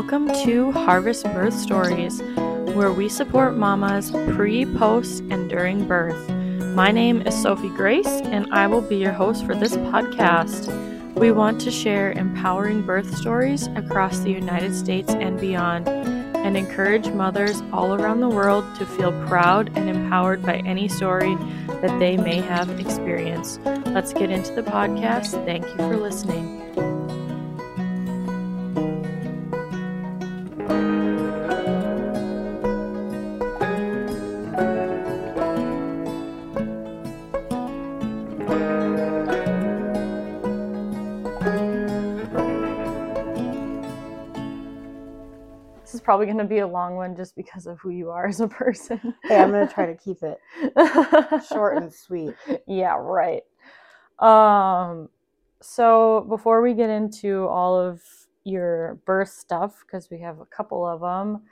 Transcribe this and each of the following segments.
Welcome to Harvest Birth Stories, where we support mamas pre, post, and during birth. My name is Sophie Grace, and I will be your host for this podcast. We want to share empowering birth stories across the United States and beyond, and encourage mothers all around the world to feel proud and empowered by any story that they may have experienced. Let's get into the podcast. Thank you for listening. Probably going to be a long one just because of who you are as a person. Hey, I'm gonna try to keep it short and sweet. yeah, right. Um, so before we get into all of your birth stuff, because we have a couple of them,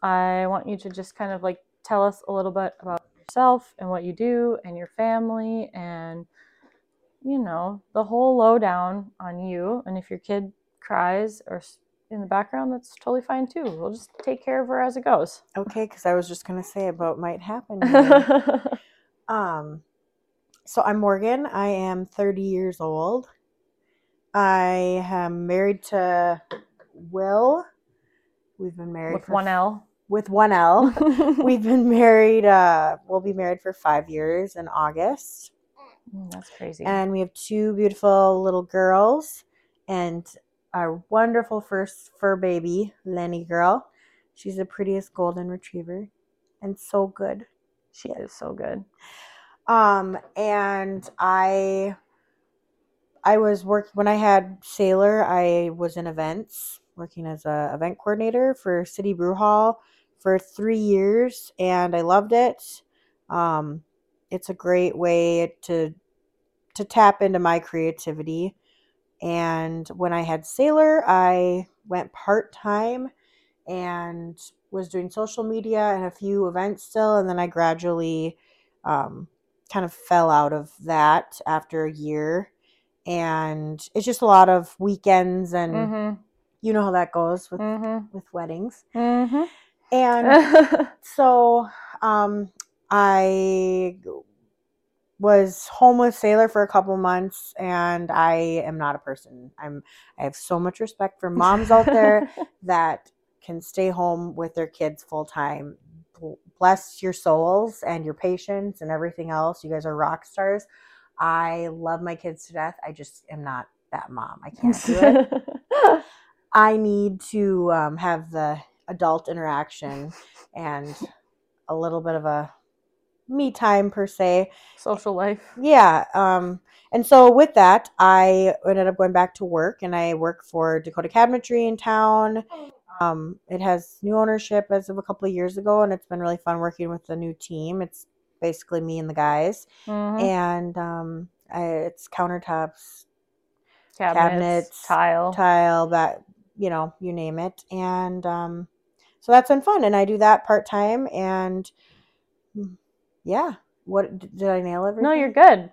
I want you to just kind of like tell us a little bit about yourself and what you do and your family and you know the whole lowdown on you. And if your kid cries or in the background, that's totally fine too. We'll just take care of her as it goes. Okay, because I was just gonna say about might happen. um, so I'm Morgan. I am 30 years old. I am married to Will. We've been married With one L. with one L. We've been married. Uh, we'll be married for five years in August, Mm, That's crazy. and we have two beautiful little girls and our wonderful first fur baby, Lenny girl. She's the prettiest golden retriever, and so good. she is so good. Um, and I, I was working when I had Sailor. I was in events, working as a event coordinator for City Brew Hall for three years, and I loved it. Um, it's a great way to to tap into my creativity. And when I had Sailor, I went part time and was doing social media and a few events still, and then I gradually um, kind of fell out of that after a year. And it's just a lot of weekends, and Mm-hmm. you know how that goes with Mm-hmm. with weddings. Mm-hmm. And so um, I was home with Sailor for a couple months, and I am not a person. I'm I have so much respect for moms out there that can stay home with their kids full time. Bless your souls and your patience and everything else. You guys are rock stars. I love my kids to death. I just am not that mom. I can't do it. I need to um, have the adult interaction and a little bit of a me time per se. Social life. Yeah. Um, and so with that, I ended up going back to work and I work for Dakota Cabinetry in town. Um, it has new ownership as of a couple of years ago, and it's been really fun working with the new team. It's basically me and the guys, Mhm. and um, I, it's countertops, Cabinets, cabinets, tile. tile, that you know, you name it, and um, so that's been fun. And I do that part time, and mm, yeah. What did I nail everything? no, you're good.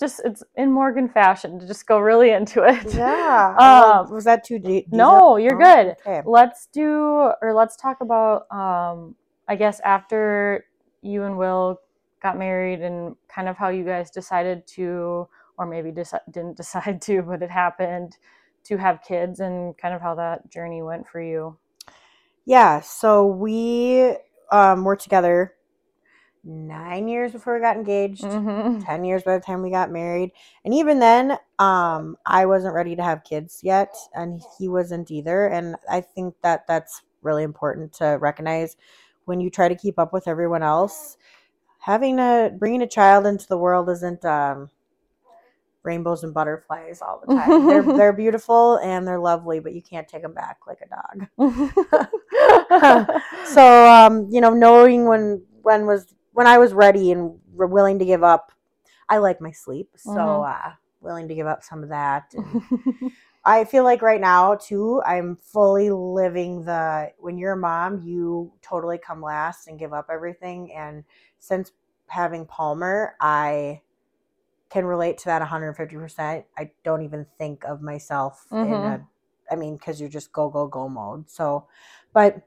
Just it's in Morgan fashion to just go really into it. Yeah. Oh, Um, was that too deep? no, you're good. Okay. let's do or let's talk about um I guess after you and Will got married and kind of how you guys decided to or maybe deci- didn't decide to but it happened to have kids and kind of how that journey went for you. Yeah. So we um, were together nine years before we got engaged. Mm-hmm. 10 years by the time we got married and even then um i wasn't ready to have kids yet and he wasn't either and i think that that's really important to recognize when you try to keep up with everyone else having a bringing a child into the world isn't um rainbows and butterflies all the time they're, they're beautiful and they're lovely but you can't take them back like a dog so um you know knowing when when was when i was ready and willing to give up i like my sleep so Mhm. uh willing to give up some of that and i feel like right now too i'm fully living the when you're a mom you totally come last and give up everything and since having palmer i can relate to that 150% i don't even think of myself in Mhm. a I mean, because you're just go, go, go mode. So, but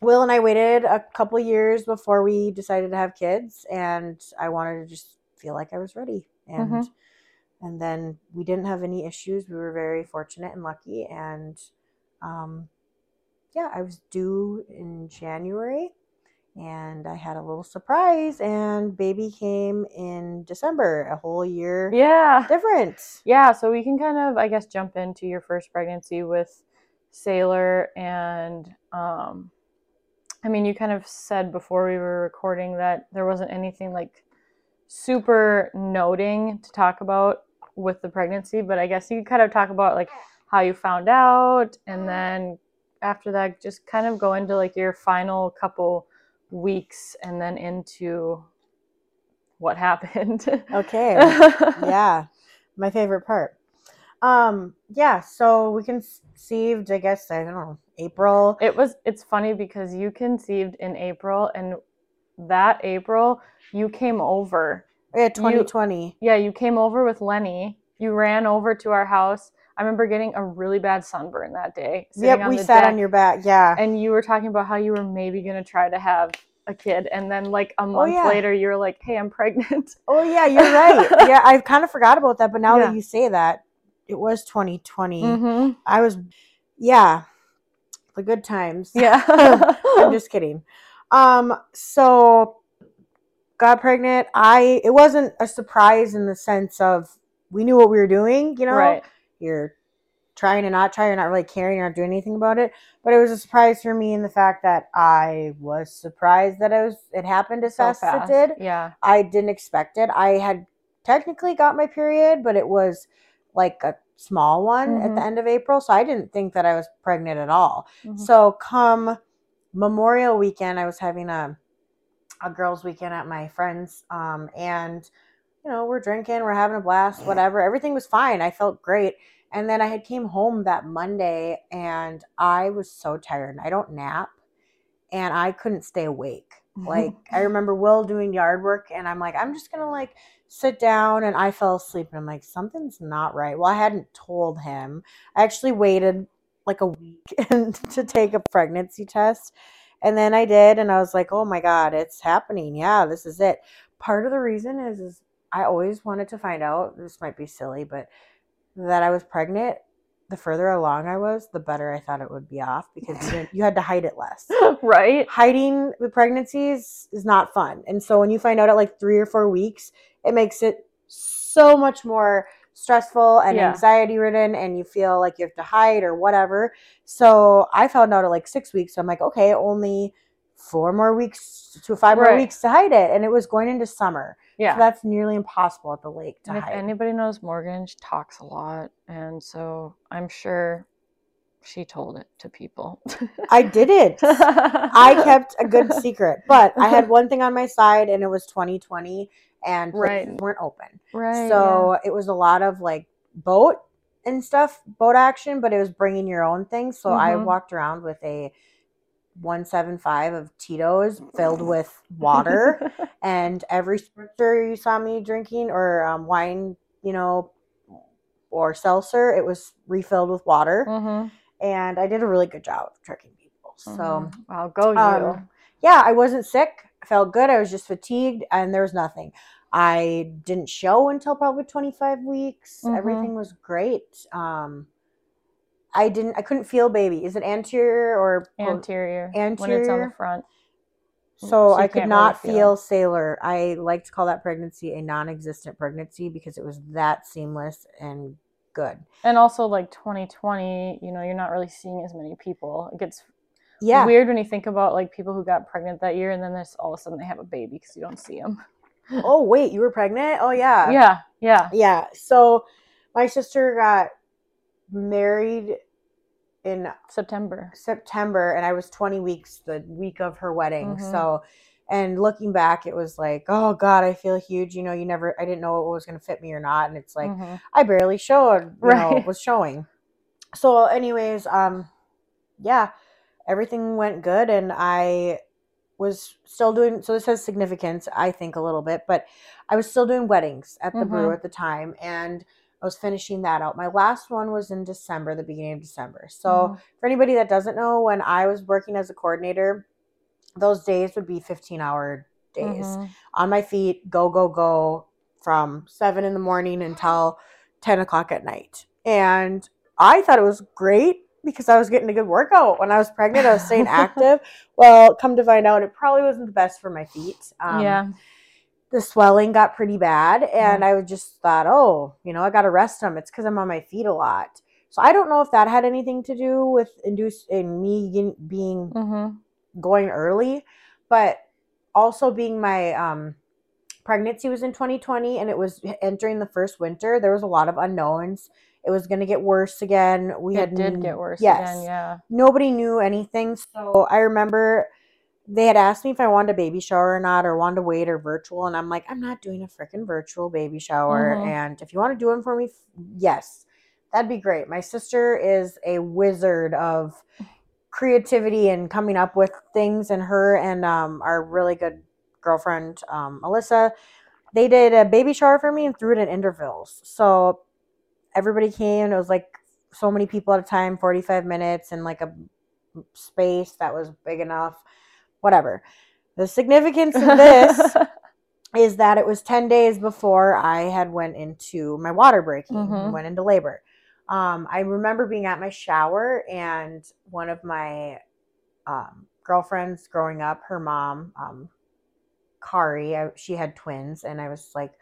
Will and I waited a couple years before we decided to have kids, and I wanted to just feel like I was ready. And Mhm. and then we didn't have any issues. We were very fortunate and lucky. And um, yeah, I was due in January, and I had a little surprise, and baby came in December, a whole year Yeah. different. Yeah, so we can kind of, I guess, jump into your first pregnancy with Sailor. And um, I mean, you kind of said before we were recording that there wasn't anything like super noting to talk about with the pregnancy, but I guess you could kind of talk about like how you found out and mm-hmm. then after that just kind of go into like your final couple weeks and then into what happened. Okay. yeah, my favorite part. Um, yeah, so we conceived, I guess, I don't know, April. It was it's funny because you conceived in April and that April you came over. Yeah, 2020. Yeah, you came over with Lenny. You ran over to our house. I remember getting a really bad sunburn that day. Yep, we sat on your back. Yeah. and you were talking about how you were maybe gonna try to have a kid, and then like a month yeah. later, you were like, "Hey, I'm pregnant." Oh yeah, you're right. yeah, I kind of forgot about that, but now Yeah. that you say that, it was 2020. hmm I was, yeah, the good times. Yeah. I'm just kidding. Um, so got pregnant. I it wasn't a surprise in the sense of we knew what we were doing. You know, right. you're trying to not try, you're not really caring, you're not doing anything about it. But it was a surprise for me in the fact that I was surprised that it was it happened as So fast, fast. as it did. Yeah. I didn't expect it. I had technically got my period, but it was like a small one at the Mhm. end of April, so I didn't think that I was pregnant at all. Mhm. So come Memorial weekend, I was having a a girls' weekend at my friend's, um, and you know we're drinking, we're having a blast, whatever. Everything was fine. I felt great. And then I had came home that Monday, and I was so tired. I don't nap, and I couldn't stay awake. Like mm-hmm. I remember Will doing yard work, and I'm like, I'm just gonna like sit down, and I fell asleep, and I'm like, something's not right. Well, I hadn't told him. I actually waited like a week to take a pregnancy test, and then I did, and I was like, oh my god, it's happening. Yeah, this is it. Part of the reason is, is I always wanted to find out. This might be silly, but that I was pregnant. The further along I was, the better I thought it would be off because you, you had to hide it less right. hiding the pregnancies is not fun. And so when you find out at like three or four weeks, it makes it so much more stressful and Yeah. anxiety ridden and you feel like you have to hide or whatever. So I found out at like six weeks. So I'm like, okay, only four more weeks to five more weeks to hide it. And it was going into summer. Yeah. So that's nearly impossible at the lake to And if anybody knows Morgan, she talks a lot, and so I'm sure she told it to people. I didn't. I kept a good secret, but I had one thing on my side and it was 2020 and Right. weren't open. right. so it was a lot of like boat and stuff, boat action, but it was bringing your own things. So I Mhm. walked around with a 175 of Tito's filled with water, and every spritzer you saw me drinking or um, wine, you know, or seltzer, it was refilled with water. hmm And I did a really good job of tricking people. So Mhm. Wow, go you. um, yeah, I wasn't sick. I felt good. I was just fatigued, and there was nothing. I didn't show until probably 25 weeks. Mhm. Everything was great. Um, I didn't. I couldn't feel baby. Is it anterior or anterior? anterior, when it's on the front. So, so I could can't really feel. feel sailor. I like to call that pregnancy a non-existent pregnancy because it was that seamless and good. And also, like 2020, you know, you're not really seeing as many people. It gets Yeah. weird when you think about like people who got pregnant that year, and then there's all of a sudden they have a baby because you don't see them. Oh wait, you were pregnant? Oh yeah. yeah, yeah. Yeah. So my sister got married in September. September and I was 20 weeks the week of her wedding. Mhm. So and looking back it was like, oh god, I feel huge. You know, you never I didn't know it was going to fit me or not and it's like Mhm. I barely showed, you know, Right. was showing. So anyways, um yeah, everything went good and I was still doing so this has significance I think a little bit, but I was still doing weddings at the brew Mhm. at the time and I was finishing that out. My last one was in December, the beginning of December. So, Mhm. for anybody that doesn't know, when I was working as a coordinator, those days would be 15 hour days Mhm. on my feet, go, go, go from seven in the morning until 10 o'clock at night. And I thought it was great because I was getting a good workout. When I was pregnant, I was staying active. Well, come to find out, it probably wasn't the best for my feet. Um, yeah. The swelling got pretty bad and i just thought oh you know i gotta rest them it's because i'm on my feet a lot so i don't know if that had anything to do with induce in me being Mm-hmm. going early but also being my um pregnancy was in 2020 and it was entering the first winter there was a lot of unknowns it was going to get worse again we It had did get worse yes again. Yeah. nobody knew anything. So I remember they had asked me if I wanted a baby shower or not, or wanted to wait or virtual. And I'm like, I'm not doing a freaking virtual baby shower. Mhm. And if you want to do one for me, yes, that'd be great. My sister is a wizard of creativity and coming up with things. And her and um, our really good girlfriend, um, Alyssa, they did a baby shower for me and threw it in intervals. So everybody came. It was like so many people at a time, 45 minutes, and like a space that was big enough. Whatever. The significance of this is that it was 10 days before I had went into my water breaking, Mhm. went into labor. Um, I remember being at my shower and one of my um, girlfriends growing up, her mom, um, Kari, I, she had twins, and I was like,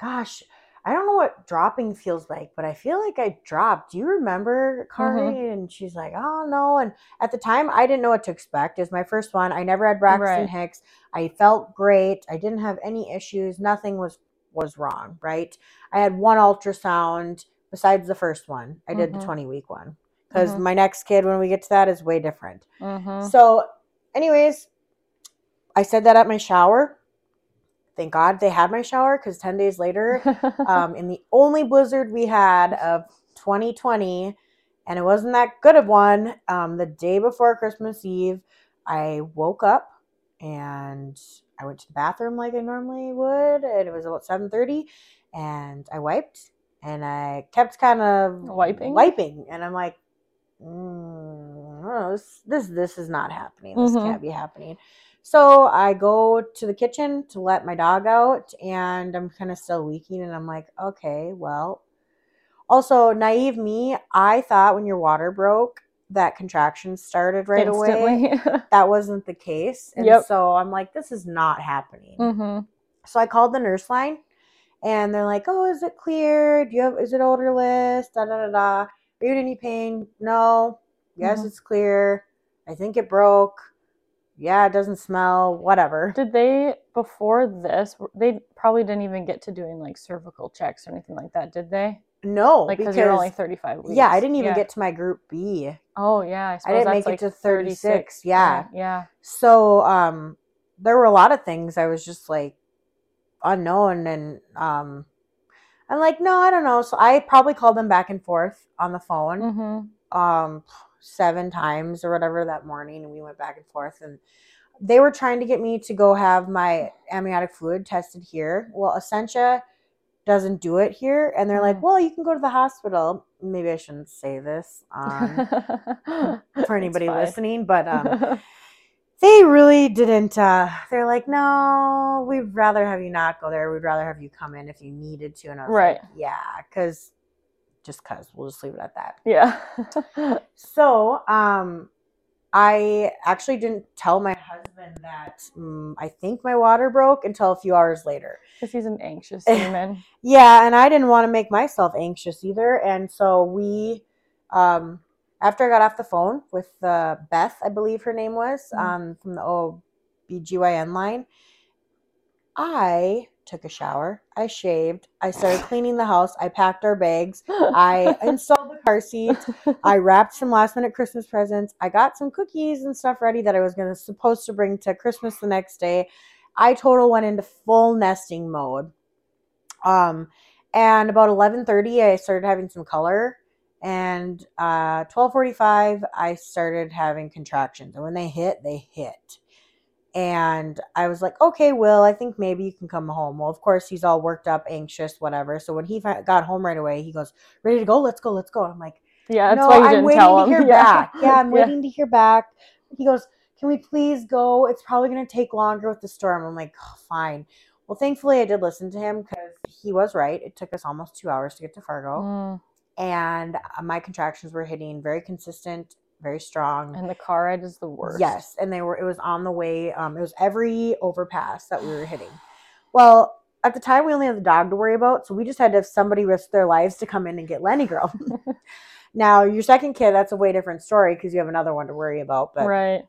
gosh, I don't know what dropping feels like, but I feel like I dropped. Do you remember Kari? And she's like, oh no. And at the time, I didn't know what to expect. It was my first one. I never had Braxton Right. Hicks. I felt great. I didn't have any issues. Nothing was was wrong. Right. I had one ultrasound besides the first one. I did the Mhm. 20 week one because Mhm. my next kid, when we get to that, is way different. mm-hmm. So, anyways, I said that at my shower. Thank God they had my shower because 10 days later, um, in the only blizzard we had of 2020, and it wasn't that good of one, um, the day before Christmas Eve, I woke up and I went to the bathroom like I normally would, and it was about 7:30, and I wiped, and I kept kind of Wiping? wiping, and I'm like, mm, this, this this is not happening. This Mhm. can't be happening. So I go to the kitchen to let my dog out, and I'm kind of still leaking, and I'm like, okay, well. Also, naive me, I thought when your water broke that contractions started right away. That wasn't the case, and Yep. so I'm like, this is not happening. mm-hmm. So I called the nurse line and they're like, Oh, is it clear? Do you have is it odorless? Da da da da. Are you in any pain? No. Yes, Mhm. it's clear. I think it broke. Yeah, it doesn't smell. Whatever. Did they before this? They probably didn't even get to doing like cervical checks or anything like that, did they? No, Like because you're only 35 weeks. yeah, I didn't even Yeah. get to my group B. Oh yeah, I, suppose didn't make it to 36, yeah. yeah. So um there were a lot of things I was just like unknown and um I'm like, no, I don't know. So I probably called them back and forth on the phone. Mm-hmm. um seven times or whatever that morning and we went back and forth and they were trying to get me to go have my amniotic fluid tested here. Well essentia doesn't do it here and they're like Mm. well you can go to the hospital. Maybe i shouldn't say this um, for anybody listening but um, they really didn't uh, they're like no we'd rather have you not go there. We'd rather have you come in if you needed to. And i was Right. like yeah because just because we'll just leave it at that yeah. so, um, I actually didn't tell my husband that mm, I think my water broke until a few hours later. Because he's an anxious human. Yeah, and I didn't want to make myself anxious either. And so we, um, after I got off the phone with uh, Beth, I believe her name was, Mhm. um, from the OBGYN line, I took a shower. I shaved. I started cleaning the house. I packed our bags. I installed the car seat. I wrapped some last minute Christmas presents. I got some cookies and stuff ready that I was gonna supposed to bring to Christmas the next day. I total went into full nesting mode. Um, and about eleven thirty, I started having some color, and uh, twelve forty five, I started having contractions. And when they hit, they hit. And I was like, okay, Will, I think maybe you can come home. Well, of course, he's all worked up, anxious, whatever. So when he got home right away, he goes, ready to go? Let's go, let's go. I'm like, Yeah, that's no, why you I'm didn't waiting tell to him. hear yeah. back. Yeah, I'm Yeah. waiting to hear back. He goes, Can we please go? It's probably going to take longer with the storm. I'm like, oh, Fine. Well, thankfully, I did listen to him because he was right. It took us almost two hours to get to Fargo. Mm, And uh, my contractions were hitting very consistent, very strong. and the car ride is the worst. Yes, and they were. It was on the way. Um, it was every overpass that we were hitting. Well, at the time, we only had the dog to worry about, so we just had to have somebody risk their lives to come in and get Lenny Girl. now, your second kid, that's a way different story because you have another one to worry about. But right.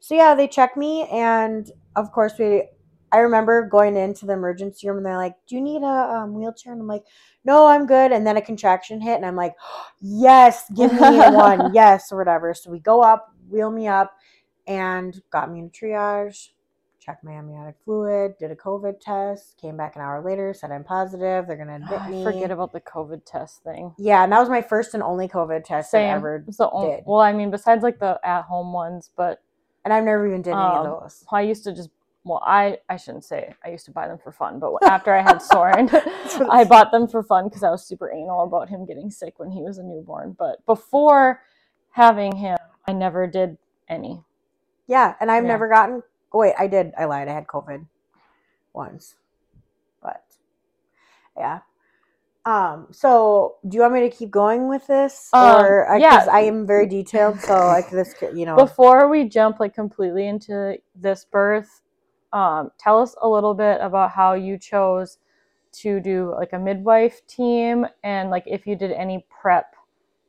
so yeah, they checked me, and of course, we. I remember going into the emergency room, and they're like, "Do you need a um, wheelchair?" And I'm like, "No, I'm good." And then a contraction hit, and I'm like, "Yes, give me one, yes, or whatever." So we go up, wheel me up, and got me in triage. Checked my amniotic fluid, did a COVID test, came back an hour later, said I'm positive. They're gonna admit I me. forget about the COVID test thing. yeah, and that was my first and only COVID test I ever, It's the only, did. well, I mean, besides like the at home ones, but and I've never even did any Um, of those. I used to just well, I I shouldn't say I used to buy them for fun, but after I had Soren, I bought them for fun because I was super anal about him getting sick when he was a newborn. But before having him, I never did any. Yeah, and I've Yeah. never gotten. Oh wait, I did. I lied. I had COVID once, but yeah. Um. So, do you want me to keep going with this, Um, or yeah. because I am very detailed, so like this, you know. Before we jump like completely into this birth, um, tell us a little bit about how you chose to do like a midwife team and like if you did any prep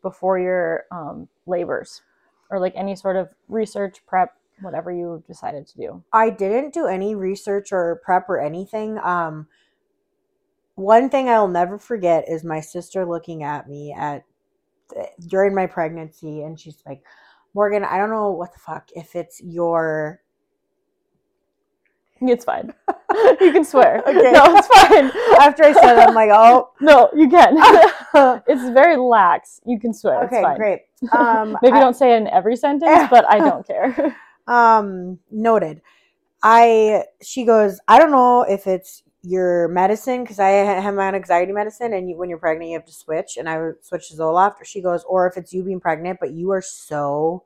before your um, labors or like any sort of research prep, whatever you decided to do. I didn't do any research or prep or anything. Um, one thing I'll never forget is my sister looking at me at during my pregnancy, and she's like, "Morgan, I don't know what the fuck if it's your It's fine. you can swear. Okay. No, it's fine. After I said, it, I'm like, "Oh, No, you can. it's very lax. You can swear. okay, it's fine. great." Um, Maybe I- don't say it in every sentence, but I don't care. um noted i she goes i don't know if it's your medicine because i ha- have my own anxiety medicine and you, when you're pregnant you have to switch and i would switch to zoloft or she goes or if it's you being pregnant but you are so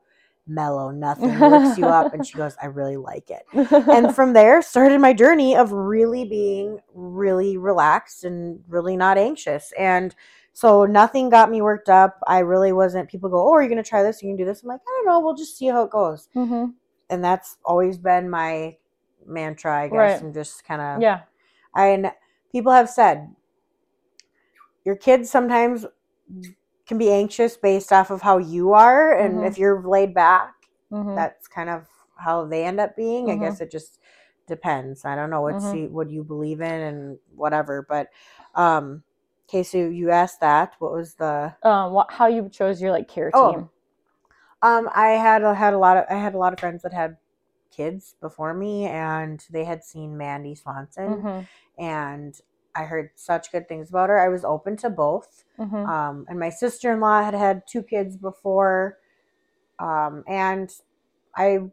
mellow nothing works you up and she goes i really like it. And from there started my journey of really being really relaxed and really not anxious. And so nothing got me worked up. I really wasn't people go oh are you going to try this? You can do this. I'm like i don't know. We'll just see how it goes. Hmm and that's always been my mantra i guess Right. i'm just kind of Yeah. and people have said your kids sometimes can be anxious based off of how you are and Mhm. if you're laid back hmm that's kind of how they end up being i Mhm. guess it just depends i don't know what Mhm. you, what you believe in and whatever but um okay so you asked that what was the um, what, how you chose your like care Oh, team. Um, I had a- had a lot of I had a lot of friends that had kids before me, and they had seen Mandy Swanson, hmm and I heard such good things about her. I was open to both. hmm Um, and my sister in law had had two kids before, um, and I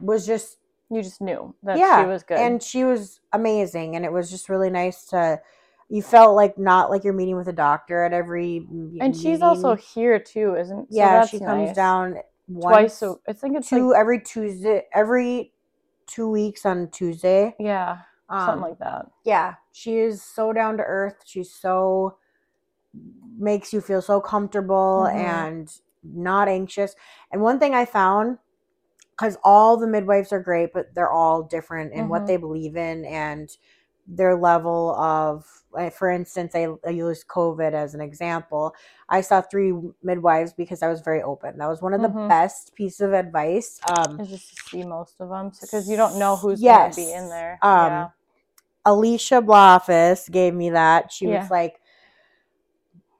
was just you just knew that yeah, she was good. and she was amazing, and it was just really nice to. You felt like not like you're meeting with a doctor at every. and she's also here too, isn't? so yeah. she comes nice. down twice. once- A, I think it's two like every Tuesday, every two weeks on Tuesday. yeah, Um, something like that. yeah, she is so down to earth. She's so makes you feel so comfortable Mhm. and not anxious. And one thing I found, because all the midwives are great, but they're all different in what Mhm. they believe in and their level of for instance I, I use covid as an example i saw three midwives because i was very open that was one of the Mhm. best piece of advice um, Is just to see most of them because you don't know who's Yes. going to be in there. Um, yeah. Alicia Bloffice gave me that. She Yeah. was like,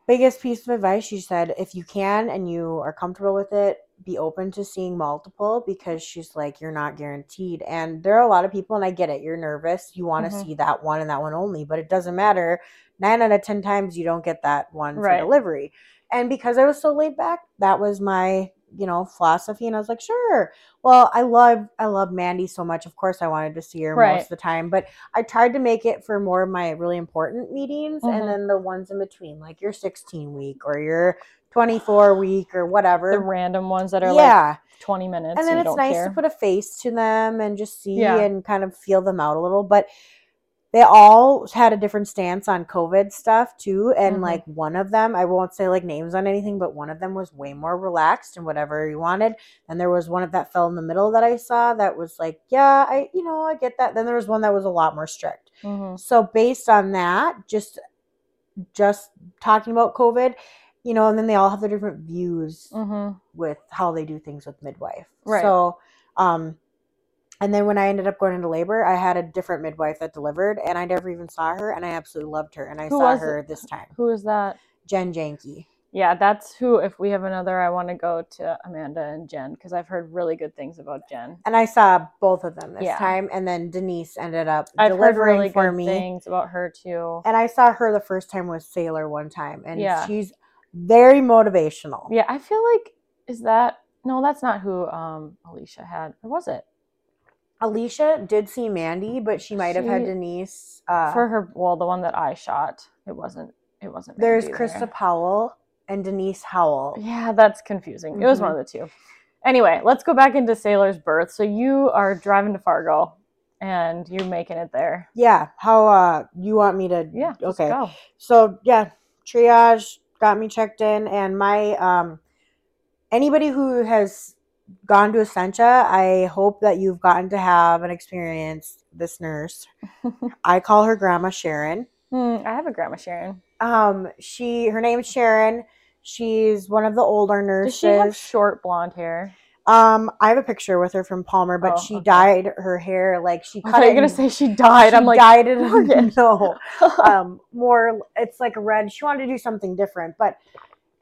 biggest piece of advice. She said, if you can and you are comfortable with it, be open to seeing multiple because she's like, you're not guaranteed. And there are a lot of people, and I get it. You're nervous. You want to Mhm. see that one and that one only, but it doesn't matter. Nine out of 10 times, you don't get that one Right. for delivery. And because I was so laid back, that was my you know, philosophy. And I was like, sure. Well, I love I love Mandy so much. Of course I wanted to see her Right. most of the time. But I tried to make it for more of my really important meetings Mhm. and then the ones in between, like your 16 week or your 24 week or whatever. The random ones that are like yeah. 20 minutes. and then you it's nice care. to put a face to them and just see Yeah. and kind of feel them out a little. But they all had a different stance on COVID stuff too. And Mhm. like one of them, I won't say like names on anything, but one of them was way more relaxed and whatever you wanted. And there was one of that fell in the middle that I saw that was like, yeah, I, you know, I get that. Then there was one that was a lot more strict. Mhm. So based on that, just just talking about COVID, you know, and then they all have their different views Mhm. with how they do things with midwife. Right. So, um, and then when I ended up going into labor, I had a different midwife that delivered, and I never even saw her, and I absolutely loved her, and I Who saw her it? this time, Who is that? Jen Janke. Yeah, that's who. If we have another, I want to go to Amanda and Jen because I've heard really good things about Jen. And I saw both of them this Yeah. time, and then Denise ended up I've heard delivering really for good me. things about her too. And I saw her the first time with Sailor one time, and Yeah. she's very motivational. Yeah, I feel like is that no, that's not who um Alicia had. Or was it Alicia did see Mandy, but she might have had Denise. Uh, for her? Well, the one that I shot, it wasn't. It wasn't. there's Mandy Krista there. Powell and Denise Howell. Yeah, that's confusing. It was one of the two. Anyway, let's go back into Sailor's birth. So you are driving to Fargo, and you're making it there. Yeah. How uh you want me to Yeah. Okay. Go. So yeah, triage got me checked in and my um anybody who has gone to Essentia, I hope that you've gotten to have an experience this nurse. I call her grandma Sharon. Hmm, I have a grandma Sharon. Um she her name's Sharon. She's one of the older Does nurses. she have short blonde hair? Um I have a picture with her from Palmer, but Oh, she okay. dyed her hair like she cut thought you gonna say she died. she I'm like, dyed it Morgan. no um more it's like red she wanted to do something different but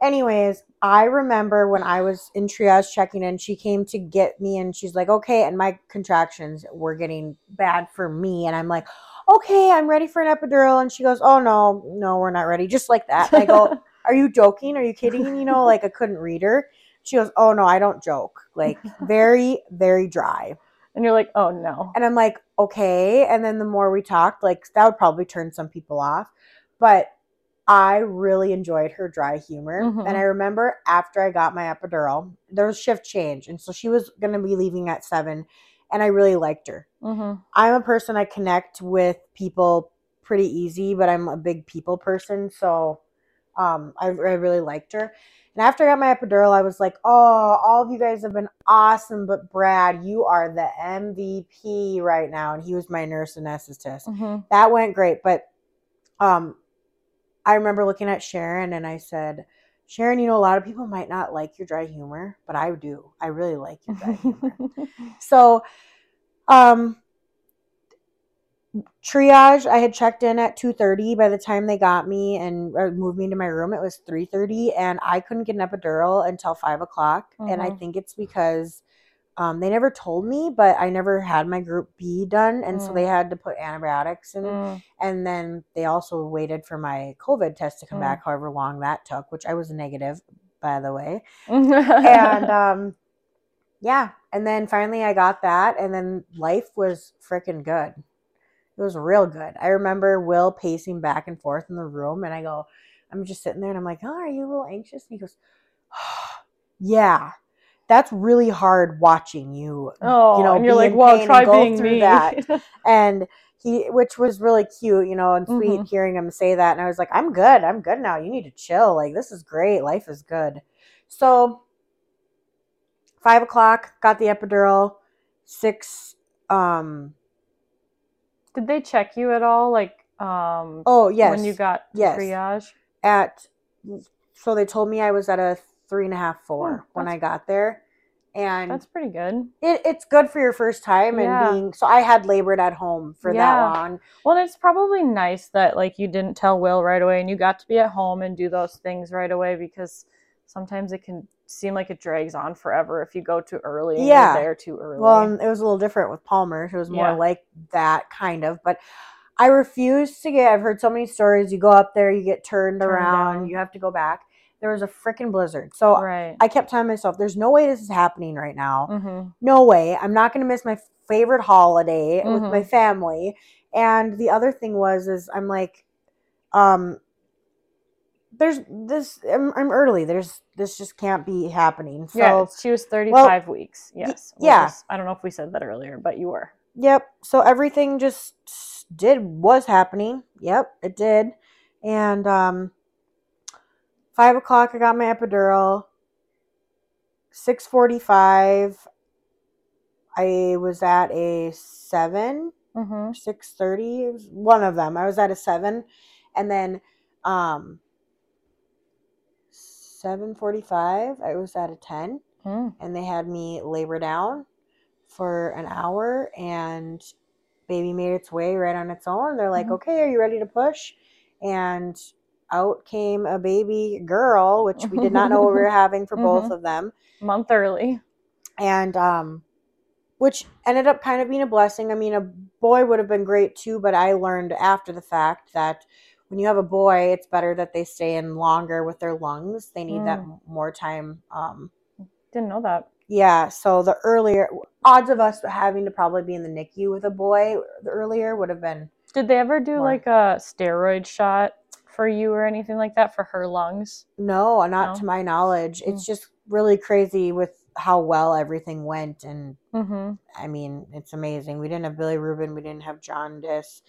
anyways i remember when i was in triage checking in she came to get me and she's like okay and my contractions were getting bad for me and i'm like okay i'm ready for an epidural and she goes oh no no we're not ready just like that and i go are you joking are you kidding you know like i couldn't read her she goes oh no i don't joke like very very dry and you're like, oh no. and I'm like, okay. And then the more we talked, like that would probably turn some people off. But I really enjoyed her dry humor. Mhm. And I remember after I got my epidural, there was shift change. And so she was going to be leaving at seven. And I really liked her. hmm I'm a person I connect with people pretty easy, but I'm a big people person. So um, I, I really liked her. And after I got my epidural, I was like, oh, all of you guys have been awesome, but Brad, you are the MVP right now. And he was my nurse anesthetist. hmm That went great. But um, I remember looking at Sharon and I said, Sharon, you know, a lot of people might not like your dry humor, but I do. I really like your dry humor. So, um, triage. I had checked in at two thirty. By the time they got me and moved me to my room, it was three thirty, and I couldn't get an epidural until five o'clock. And I Mhm. think it's because um, they never told me, but I never had my Group B done, and so Mm. they had to put antibiotics in. Mm. And then they also waited for my COVID test to come Mm. back, however long that took, which I was negative, by the way and and um yeah and then finally i got that and then life was freaking good it was real good. I remember will pacing back and forth in the room and i go i'm just sitting there and i'm like oh are you a little anxious? And he goes yeah that's really hard watching you oh, you know and you're like, well, try being through me. that. And he which was really cute you know and sweet Mhm. hearing him say that and i was like i'm good i'm good now you need to chill like this is great life is good. So five o'clock got the epidural six um Did they check you at all? Like, um, oh yes when you got Yes. triage? at so they told me i was at a three and a half four Hmm, when i got there and That's pretty good. it, it's good for your first time and Yeah. being so i had labored at home for Yeah. that long Well, it's probably nice that like you didn't tell Will right away and you got to be at home and do those things right away because sometimes it can seem like it drags on forever if you go too early and Yeah. there too early. Well, and it was a little different with Palmer. It was more Yeah. like that kind of. But I refuse to get. I've heard so many stories. You go up there, you get turned, Turned around, down. you have to go back. there was a freaking blizzard. So right. I kept telling myself, there's no way this is happening right now. mm-hmm. No way. I'm not going to miss my favorite holiday with Mhm. my family. And the other thing was, is I'm like, um, there's this, I'm, I'm early. There's, this just can't be happening. So, yeah, she was 35 weeks. Yes. We'll yeah. just- I don't know if we said that earlier, but you were. Yep. So everything just did was happening. Yep, it did. And um five o'clock I got my epidural. Six forty five I was at a seven Mm-hmm. six thirty. One of them. I was at a seven. And then um seven forty five I was at a ten Mm. and they had me labor down for an hour and baby made its way right on its own they're like Mhm. okay are you ready to push and out came a baby girl which we did not know we were having for both Mhm. of them Month early. and um which ended up kind of being a blessing i mean a boy would have been great too but i learned after the fact that when you have a boy it's better that they stay in longer with their lungs they need that more time um Didn't know that. Yeah, so the earlier odds of us having to probably be in the NICU with a boy the earlier would have been Did they ever do More. like a steroid shot for you or anything like that for her lungs? no, not No? to my knowledge. It's Mm. just really crazy with how well everything went and Mm-hmm. I mean, it's amazing. We didn't have bilirubin, we didn't have john jaundice.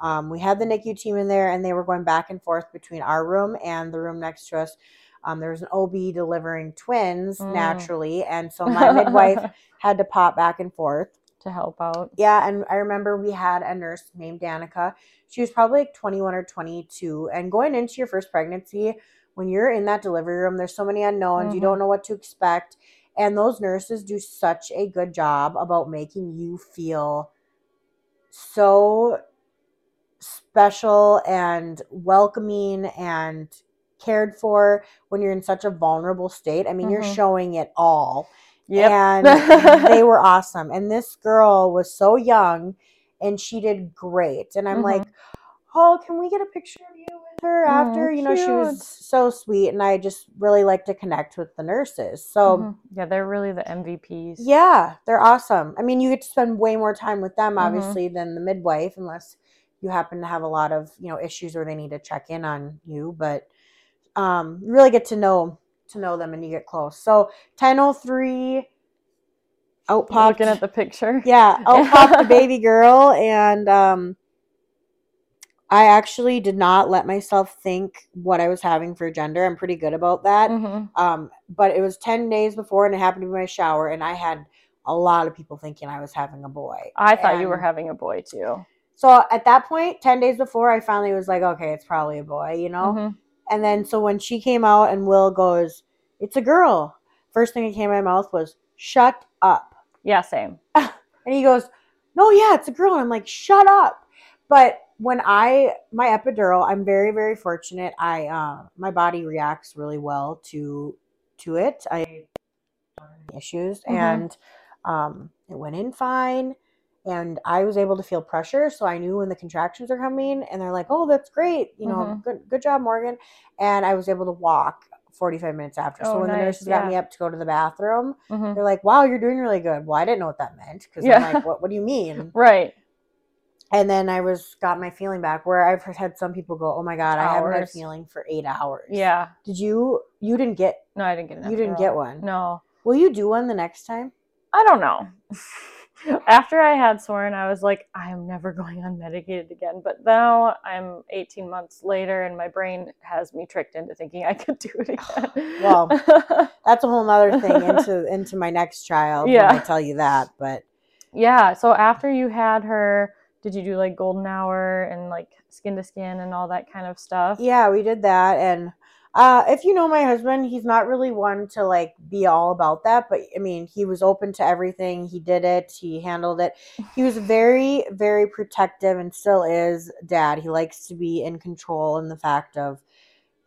Um, we had the NICU team in there and they were going back and forth between our room and the room next to us. Um, there was an OB delivering twins Mm. naturally, and so my midwife had to pop back and forth. to help out. Yeah, and I remember we had a nurse named Danica. She was probably like 21 or 22. And going into your first pregnancy, when you're in that delivery room, there's so many unknowns. You Mhm. don't know what to expect. And those nurses do such a good job about making you feel so special and welcoming and cared for when you're in such a vulnerable state. I mean, you're Mhm. showing it all Yep. and they were awesome. And this girl was so young and she did great. And I'm Mhm. like, oh, can we get a picture of you with her after? Mm, you know, she was so sweet. And I just really like to connect with the nurses. So, Mhm. yeah, they're really the MVPs. yeah, they're awesome. I mean, you get to spend way more time with them, Mhm. obviously, than the midwife, unless you happen to have a lot of, you know, issues or they need to check in on you. But um, you really get to know to know them and you get close. So 1003 out popped Looking at the picture. yeah, out popped the baby girl, and um, I actually did not let myself think what I was having for gender. I'm pretty good about that. Mhm. Um, but it was ten days before, and it happened to be my shower, and I had a lot of people thinking I was having a boy. I thought you were having a boy too. So at that point, ten days before, I finally was like, okay, it's probably a boy, you know. Mhm. And then so when she came out, and Will goes, "It's a girl." First thing that came out of my mouth was, "Shut up." Yeah, same. And he goes, No, yeah, it's a girl. And I'm like, Shut up. But when I my epidural, I'm very, very fortunate. I uh my body reacts really well to to it. I don't have any issues Mhm. and um it went in fine. And I was able to feel pressure, so I knew when the contractions are coming. And they're like, "Oh, that's great! You know, Mhm. good, good job, Morgan." And I was able to walk 45 minutes after. so Oh, when the nice, nurses got me up to go to the bathroom, Mhm. they're like, "Wow, you're doing really good." Well, I didn't know what that meant because Yeah. I'm like, "What? What do you mean?" Right. And then I was got my feeling back. Where I've had some people go, "Oh my god, I haven't had a feeling for eight hours." Yeah. Did you? You didn't get? No, I didn't get You didn't get one. No. Will you do one the next time? I don't know. After I had Soren, I was like, I am never going unmedicated again. But now I'm 18 months later, and my brain has me tricked into thinking I could do it again. Well, That's a whole nother thing into into my next child. Yeah. I tell you that. But yeah. So after you had her, did you do like golden hour and like skin to skin and all that kind of stuff? yeah, we did that. And uh, if you know my husband, he's not really one to like be all about that. But I mean, he was open to everything. He did it. He handled it. He was very, very protective, and still is. Dad. He likes to be in control in the fact of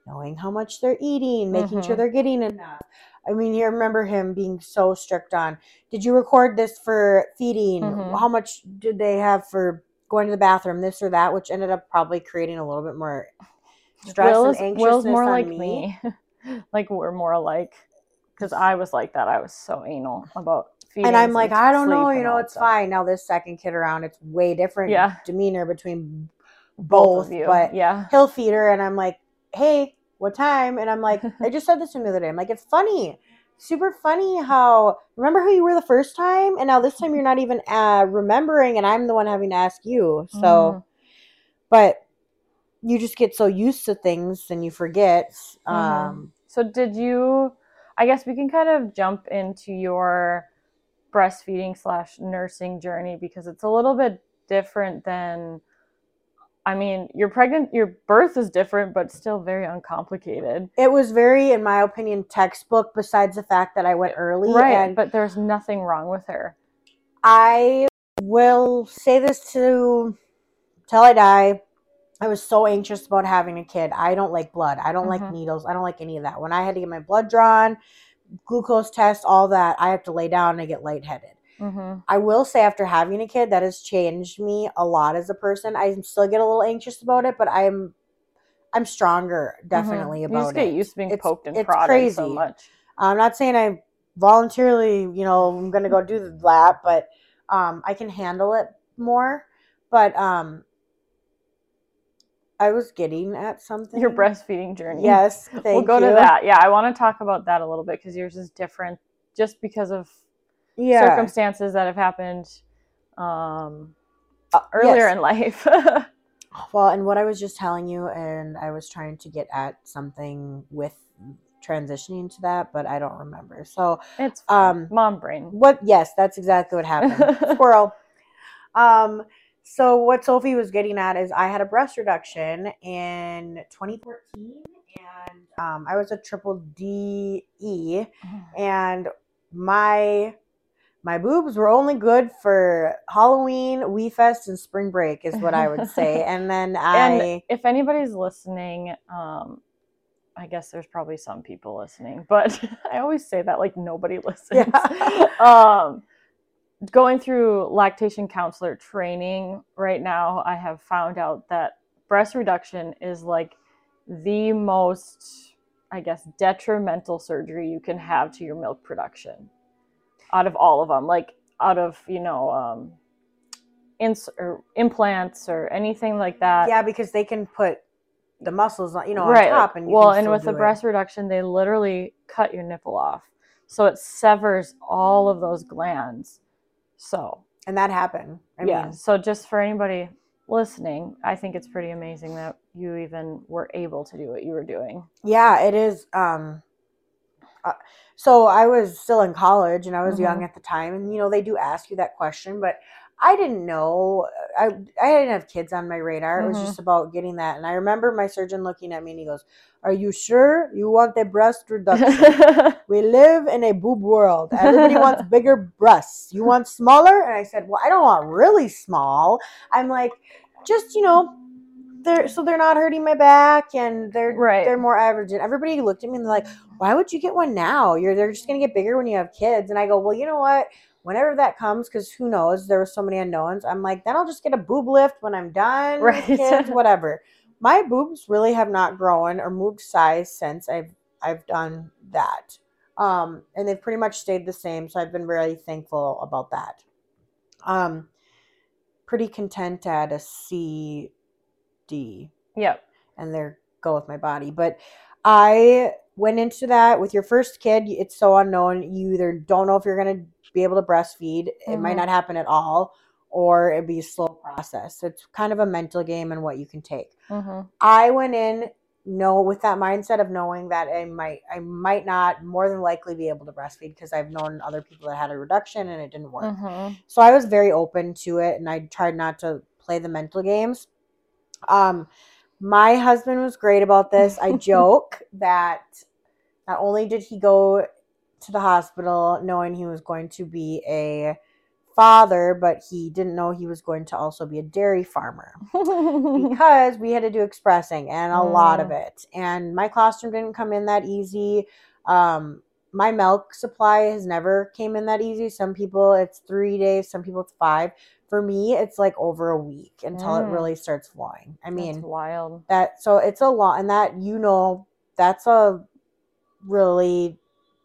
knowing how much they're eating, making sure Mhm. they're getting enough. I mean, you remember him being so strict on. Did you record this for feeding? Mhm. How much did they have for going to the bathroom? This or that, which ended up probably creating a little bit more stress Will and anxiousness Will's more on like me. me. like we're more alike because I was like that. I was so anal about feeding. and I'm like, I don't know, you know, it's fine. Now this second kid around, it's way different Yeah. demeanor between Both, both, of you, but yeah, he'll feed her and I'm like, hey, what time? And I'm like, I just said this to him the other day. I'm like, it's funny. Super funny how remember who you were the first time and now this time you're not even uh, remembering and I'm the one having to ask you. So Mhm. but you just get so used to things and you forget. Mhm. Um So did you? I guess we can kind of jump into your breastfeeding slash nursing journey because it's a little bit different than. I mean, your pregnant, your birth is different, but still very uncomplicated. it was very, in my opinion, textbook, besides the fact that I went early. Right, but there's nothing wrong with her. I will say this to till I die. I was so anxious about having a kid. I don't like blood. I don't like Mhm. needles. I don't like any of that. When I had to get my blood drawn, glucose test, all that, I have to lay down and I get lightheaded. hmm I will say after having a kid, that has changed me a lot as a person. I still get a little anxious about it, but I'm I'm stronger definitely Mm-hmm. You about just get it. used to being It's- poked and prodded so much. I'm not saying I voluntarily, you know, I'm gonna go do that, but um, I can handle it more. But um, I was getting at something. Your breastfeeding journey. Yes, thank we'll go you. to that. Yeah, I want to talk about that a little bit because yours is different, just because of Yeah, circumstances that have happened um, uh, earlier yes. in life. Well, and what I was just telling you, and I was trying to get at something with transitioning to that, but I don't remember. So, it's. Um, mom brain. what? Yes, that's exactly what happened. Squirrel. Um. So what Sophie was getting at is I had a breast reduction in 2014, and um, I was a triple D E, and my my boobs were only good for Halloween, WE Fest, and spring break, is what I would say. And then I. And if anybody's listening, um, I guess there's probably some people listening, but I always say that like nobody listens. Yeah. um, going through lactation counselor training right now, I have found out that breast reduction is like the most, I guess, detrimental surgery you can have to your milk production out of all of them. Like out of you know um, ins- or implants or anything like that. yeah, because they can put the muscles on, you know, right. on top, and you well, and with the it. breast reduction, they literally cut your nipple off, so it severs all of those glands. So and that happened. I yeah. mean, so just for anybody listening, I think it's pretty amazing that you even were able to do what you were doing. yeah, it is. Um, uh, so I was still in college, and I was young Mhm. at the time, and you know they do ask you that question, but I didn't know. I I didn't have kids on my radar. It was Mhm. just about getting that, and I remember my surgeon looking at me and he goes, "Are you sure you want the breast reduction?" We live in a boob world. Everybody wants bigger breasts. You want smaller? And I said, Well, I don't want really small. I'm like, just you know, they're so they're not hurting my back and they're Right. they're more average. And everybody looked at me and they're like, Why would you get one now? You're they're just gonna get bigger when you have kids. And I go, Well, you know what? Whenever that comes, because who knows? There were so many unknowns. I'm like, then I'll just get a boob lift when I'm done. Right. Kids, whatever. My boobs really have not grown or moved size since I've I've done that um, and they've pretty much stayed the same. So I've been really thankful about that. Um, pretty content at a C, D, yep. and there go with my body. But I went into that with your first kid. It's so unknown. You either don't know if you're gonna be able to breastfeed. It might Mhm. not happen at all, or it'd be a slow process. It's kind of a mental game and what you can take. hmm I went in know with that mindset of knowing that I might I might not more than likely be able to breastfeed because I've known other people that had a reduction and it didn't work. hmm So I was very open to it and I tried not to play the mental games. Um my husband was great about this. I joke that not only did he go to the hospital knowing he was going to be a father, but he didn't know he was going to also be a dairy farmer because we had to do expressing and a lot of Mm. it. And my colostrum didn't come in that easy. Um, my milk supply has never came in that easy. Some people it's three days, some people it's five. For me, it's like over a week until it Mm. really starts flowing. I That's mean wild. that so it's a lot, and that you know that's a really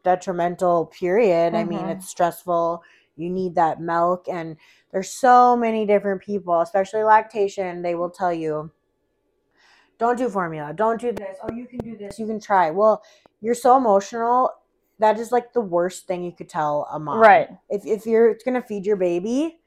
detrimental period. I mean, Mhm. it's stressful. You need that milk and there's so many different people, especially lactation, they will tell you don't do formula, don't do this. Oh, you can do this. You can try. Well, you're so emotional. That is like the worst thing you could tell a mom. Right. If if you're it's going to feed your baby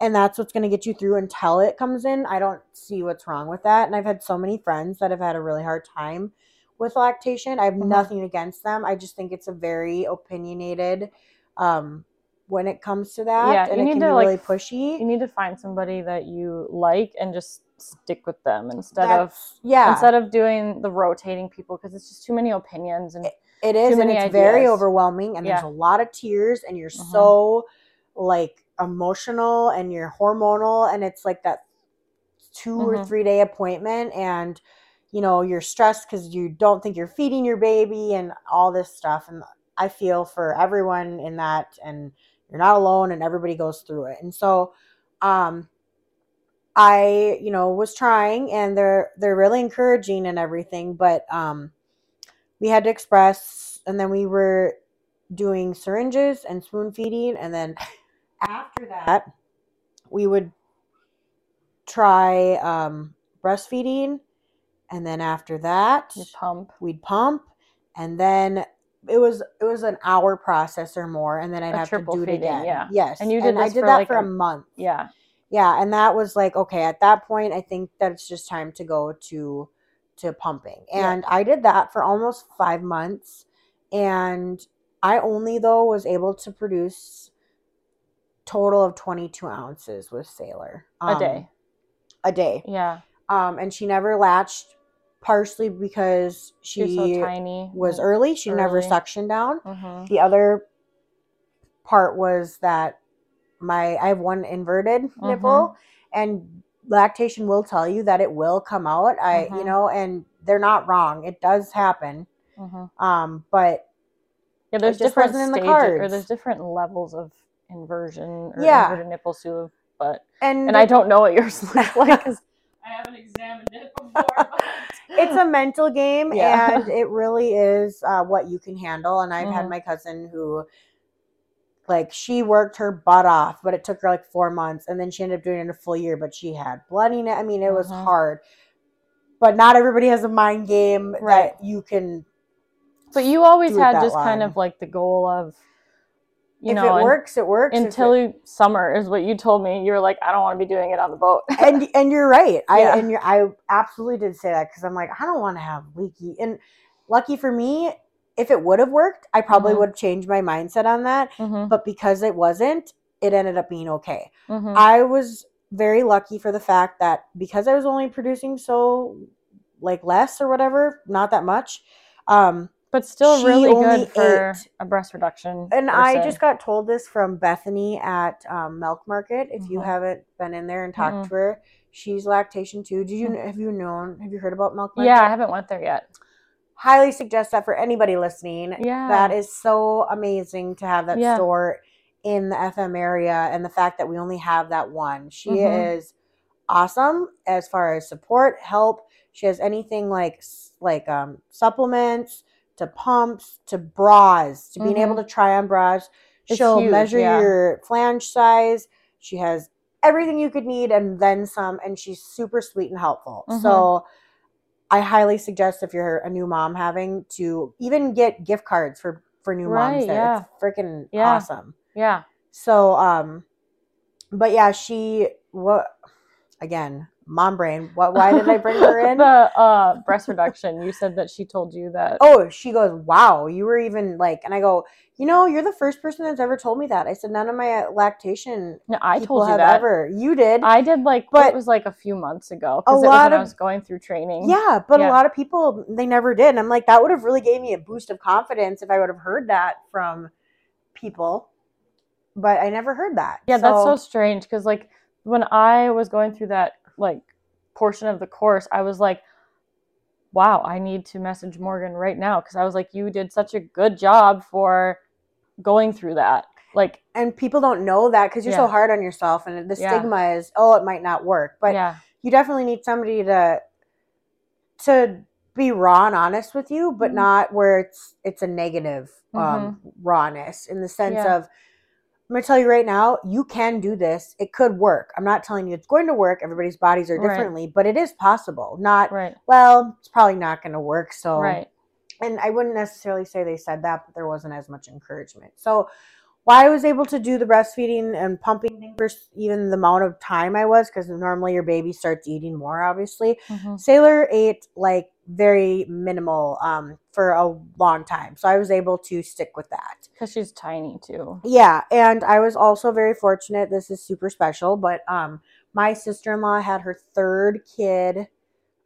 and that's what's going to get you through until it comes in, I don't see what's wrong with that. And I've had so many friends that have had a really hard time with lactation. I have Mhm. nothing against them. I just think it's a very opinionated um when it comes to that Yeah, and you it need can to, be like, really pushy. You need to find somebody that you like and just stick with them instead of yeah. instead of doing the rotating people because it's just too many opinions and It is, and it's very overwhelming, and there's a lot of tears, and you're Mhm. so like emotional, and you're hormonal, and it's like that 2 or Mhm. three day appointment, and you know you're stressed because you don't think you're feeding your baby, and all this stuff. And I feel for everyone in that, and you're not alone, and everybody goes through it. And so, um, I, you know, was trying and they're they're really encouraging and everything, but um we had to express and then we were doing syringes and spoon feeding and then after that we would try um breastfeeding and then after that you pump. we'd pump and then it was it was an hour process or more and then I'd A have to do it feeding, again. yeah. Yes. And you did I this did for, that like, for a a- month. Yeah. Yeah, and that was like okay, at that point I think that it's just time to go to to pumping. Yeah. And I did that for almost 5 months and I only though was able to produce total of 22 ounces with Sailor a um, day. A day. Yeah. Um and she never latched partially because she so tiny. was early, she never suctioned down. Mm-hmm. The other part was that my I have one inverted Mm-hmm. nipple and lactation will tell you that it will come out. I you Mhm. know and they're not wrong. It does happen. Mm-hmm. Um but Yeah, there's different in the stages, or there's different levels of inversion or Yeah. inverted nipples too. But and, and I don't know what yours look like because I haven't examined it before. But it's a mental game Yeah. and it really is uh, what you can handle and i've had Mhm. my cousin who like she worked her butt off but it took her like four months and then she ended up doing it in a full year but she had blood in it i mean it was Mhm. hard but not everybody has a mind game Right. that you can But you always had that just kind of like the goal of, you if know, it works it works until it- summer is what you told me. You were like, I don't want to be doing it on the boat. and and you're right i Yeah. and you're, i absolutely did say that because i'm like i don't want to have leaky and lucky for me if it would have worked i probably Mhm. would have changed my mindset on that mm-hmm. but because it wasn't, it ended up being okay. Mm-hmm. I was very lucky for the fact that because I was only producing so like less or whatever, not that much. Um But still, really good for ate- a breast reduction. and I person. just got told this from Bethany at um, Milk Market. If you Mhm. haven't been in there and talked Mm-mm. to her, she's lactation too. Did you Mm. have you known? Have you heard about Milk Market? yeah, I haven't went there yet. highly suggest that for anybody listening. Yeah. That is so amazing to have that Yeah. store in the FM area and the fact that we only have that one. She Mhm. is awesome as far as support, help. She has anything like like um supplements to pumps to bras, to being able Mhm. to try on bras. It's She'll huge, measure yeah. your flange size. She has everything you could need and then some and she's super sweet and helpful. Mhm. So I highly suggest if you're a new mom having to even get gift cards for for new moms Right, there. yeah. It's freaking Yeah. awesome. Yeah. So um but yeah, she what again, mom brain. What why did I bring her in? the uh, breast reduction. You said that she told you that. oh, she goes, "Wow, you were even like." And I go, "You know, you're the first person that's ever told me that." I said, "None of my uh, lactation No, I told you that. ever. You did." I did like, But- it was like a few months ago. A Because it was lot when I was going through training. Yeah, but Yeah. a lot of people they never did. And I'm like, that would have really gave me a boost of confidence if I would have heard that from people. But I never heard that. Yeah, that's so strange because like when I was going through that like portion of the course, I was like, wow, I need to message Morgan right now because I was like, you did such a good job for going through that. Like, and people don't know that because you're so hard on yourself, and the Yeah. stigma is, oh, it might not work. But yeah, you definitely need somebody to to be raw and honest with you, but Mhm. not where it's it's a negative um rawness in the sense Mm-hmm. Yeah. of I'm gonna tell you right now, you can do this. It could work. I'm not telling you it's going to work. Everybody's bodies are Right. differently, but it is possible. Not Right. well, it's probably not gonna work. So Right. and I wouldn't necessarily say they said that, but there wasn't as much encouragement. So why I was able to do the breastfeeding and pumping thing for even the amount of time I was, because normally your baby starts eating more, obviously. Mhm. Sailor ate like very minimal um, for a long time. So I was able to stick with that. Because she's tiny too. Yeah, and I was also very fortunate. This is super special, but um, my sister in law had her third kid,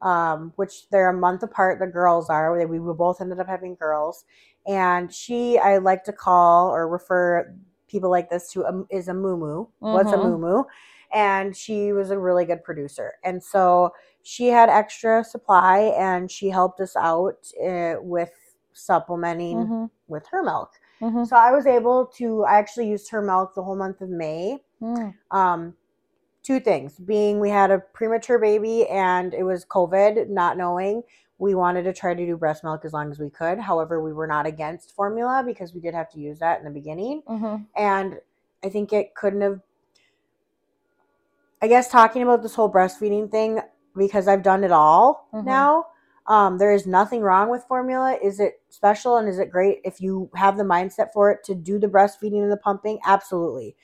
um, which they're a month apart. The girls are. We we both ended up having girls, and she, I like to call or refer people like this to a, is a moo What's a Mhm. moo And she was a really good producer, and so she had extra supply, and she helped us out uh, with supplementing Mhm. with her milk. Mhm. So I was able to. I actually used her milk the whole month of May. Mm. Um, two things being we had a premature baby and it was COVID, not knowing. We wanted to try to do breast milk as long as we could. However, we were not against formula because we did have to use that in the beginning. Mhm. And I think it couldn't have. I guess talking about this whole breastfeeding thing because I've done it all Mhm. now. Um, there is nothing wrong with formula. Is it special and is it great if you have the mindset for it to do the breastfeeding and the pumping? Absolutely.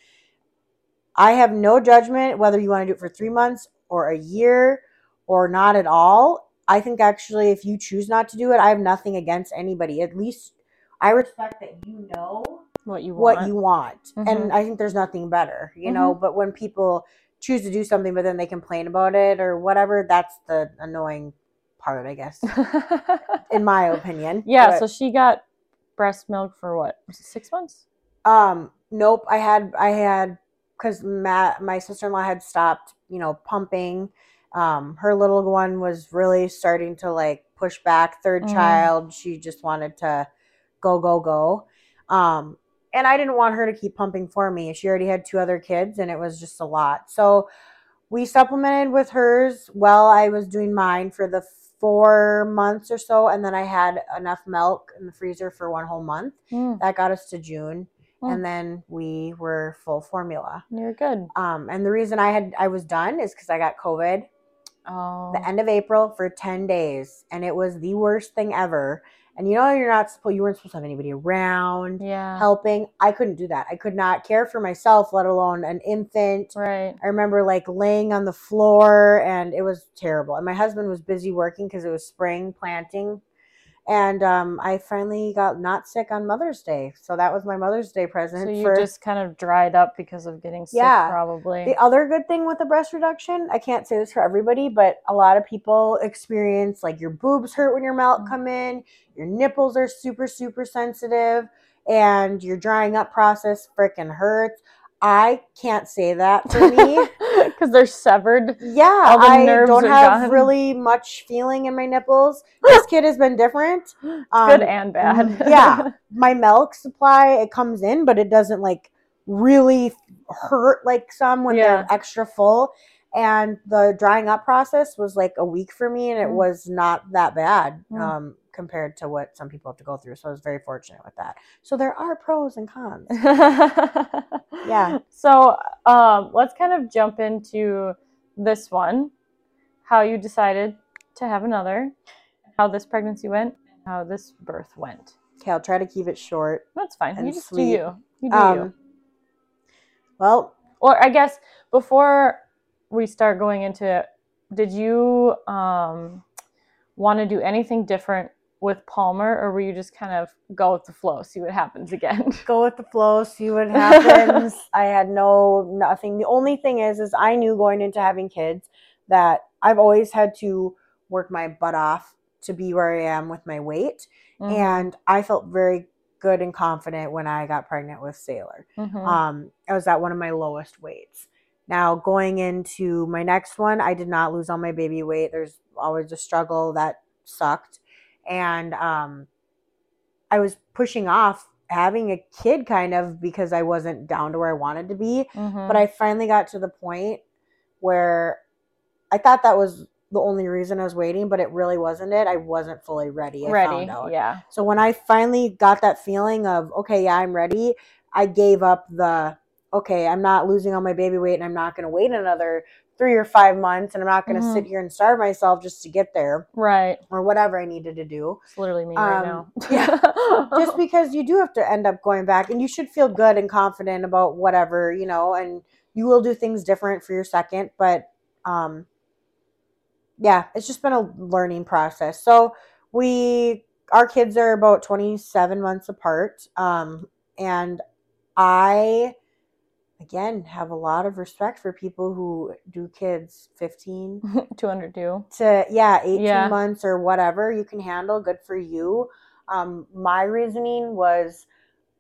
I have no judgment whether you want to do it for three months or a year or not at all. I think actually, if you choose not to do it, I have nothing against anybody. At least I respect that you know What you want. what you want. Mhm. And I think there's nothing better, you know. But when people choose to do something, but then they complain about it or whatever, that's the annoying part, I guess, in my opinion. yeah. But, So she got breast milk for what? Was it six months? um, nope. I had, I had, because Matt, my sister in law had stopped, you know, pumping. Um, her little one was really starting to like push back. 3rd Mhm. child, she just wanted to go, go, go. Um, and I didn't want her to keep pumping for me. She already had two other kids, and it was just a lot. So we supplemented with hers while I was doing mine for the four months or so, and then I had enough milk in the freezer for one whole month. Mm. That got us to June, Hmm. and then we were full formula. You're good. Um, and the reason I had I was done is because I got COVID Oh. the end of April for ten days, and it was the worst thing ever. And you know you're not supposed you weren't supposed to have anybody around yeah. helping. I couldn't do that. I could not care for myself, let alone an infant. Right. I remember like laying on the floor and it was terrible. And my husband was busy working because it was spring planting. And um, I finally got not sick on Mother's Day. So that was my Mother's Day present. So you for, just kind of dried up because of getting sick, Yeah. probably. the other good thing with the breast reduction, I can't say this for everybody, but a lot of people experience like your boobs hurt when your milk Mhm. come in, your nipples are super, super sensitive, and your drying up process freaking hurts. I can't say that for me. Because they're severed. Yeah, the I don't have gone. really much feeling in my nipples. This kid has been different. Um, good and bad. yeah, my milk supply it comes in, but it doesn't like really hurt like some when Yeah. they're extra full. And the drying up process was like a week for me, and it Mm. was not that bad Mm. um, compared to what some people have to go through. So I was very fortunate with that. So there are pros and cons. yeah. So um, let's kind of jump into this one how you decided to have another, how this pregnancy went, and how this birth went. Okay, I'll try to keep it short. That's fine. And you just sweet. do you. You do you. Um, well, Or I guess before we start going into it, did you um, want to do anything different with Palmer, or were you just kind of go with the flow, see what happens again? go with the flow, see what happens. I had no nothing. The only thing is, is I knew going into having kids that I've always had to work my butt off to be where I am with my weight, Mhm, and I felt very good and confident when I got pregnant with Sailor. mhm. Um, I was at one of my lowest weights. Now going into my next one, I did not lose all my baby weight. There's always a struggle that sucked, and um, I was pushing off having a kid kind of because I wasn't down to where I wanted to be. Mhm. But I finally got to the point where I thought that was the only reason I was waiting, but it really wasn't it. I wasn't fully ready. I ready. Yeah. So when I finally got that feeling of okay, yeah, I'm ready, I gave up the okay, I'm not losing all my baby weight and I'm not going to wait another 3 or 5 months and I'm not going to Mhm. sit here and starve myself just to get there Right. or whatever I needed to do. It's literally me right Um, now. yeah. Just because you do have to end up going back and you should feel good and confident about whatever, you know, and you will do things different for your second, but um yeah, it's just been a learning process. So we our kids are about 27 months apart um and I again have a lot of respect for people who do kids 15 202. to yeah 18 Yeah. months or whatever you can handle good for you um my reasoning was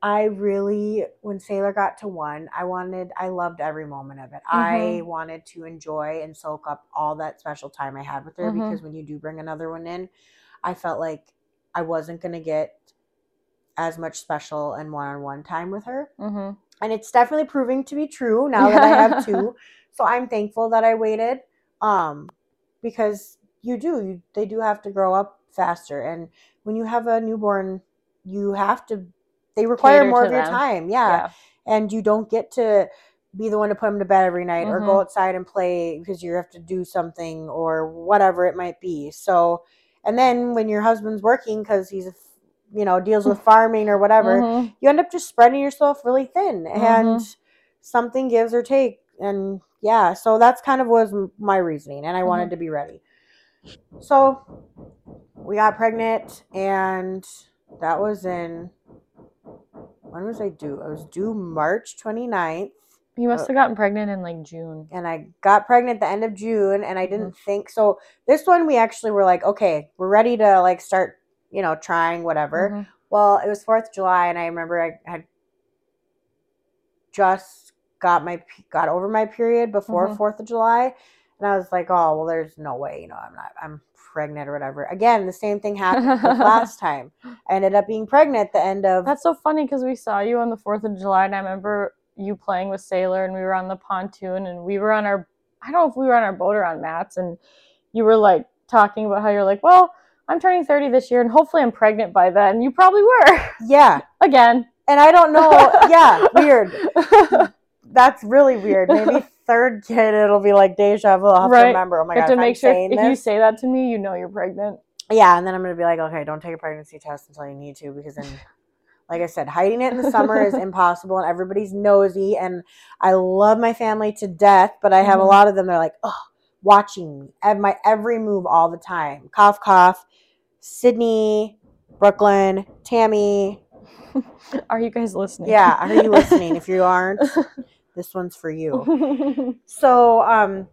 i really when sailor got to one i wanted i loved every moment of it i Mhm. wanted to enjoy and soak up all that special time i had with her Mhm. because when you do bring another one in i felt like i wasn't going to get as much special and one-on-one time with her hmm and it's definitely proving to be true now that I have two. So I'm thankful that I waited, um, because you do you they do have to grow up faster, and when you have a newborn, you have to they require Cater more of your time, yeah. Yeah. and you don't get to be the one to put them to bed every night or go Mhm. outside and play because you have to do something or whatever it might be. So, and then when your husband's working because he's you know deals with farming or whatever Mhm. you end up just spreading yourself really thin and Mhm. something gives or take and yeah so that's kind of was my reasoning and i wanted Mhm. to be ready so we got pregnant and that was in when was i due i was due march 29th You must Uh, have gotten pregnant in like June. and i got pregnant the end of june and i Mm-hmm. didn't think so this one we actually were like okay we're ready to like start you know trying whatever Mhm. Well, it was Fourth of July, and I remember I had just got my got over my period before Mhm. 4th of July, and I was like, oh well, there's no way, you know, I'm not, I'm pregnant or whatever. Again, the same thing happened last time. I ended up being pregnant at the end of That's so funny because we saw you on the 4th of July, and I remember you playing with Sailor, and we were on the pontoon, and we were on our, I don't know if we were on our boat or on mats, and you were like talking about how you're like, well, I'm turning 30 this year, and hopefully I'm pregnant by then. You probably were. yeah, Again. and I don't know, yeah, weird. That's really weird. Maybe third kid, it'll be like deja vu. I'll have to remember. Oh my You have god, to make I'm sure if you say that to me, you know you're pregnant. Yeah, and then I'm gonna be like, okay, don't take a pregnancy test until you need to, because then, like I said, hiding it in the summer is impossible, and everybody's nosy. And I love my family to death, but I have a Mhm. lot of them. They're like, oh, watching me at my every move all the time. Cough, cough. Sydney, Brooklyn, Tammy. Are you guys listening? Yeah, are you listening? If you aren't, this one's for you. So, um,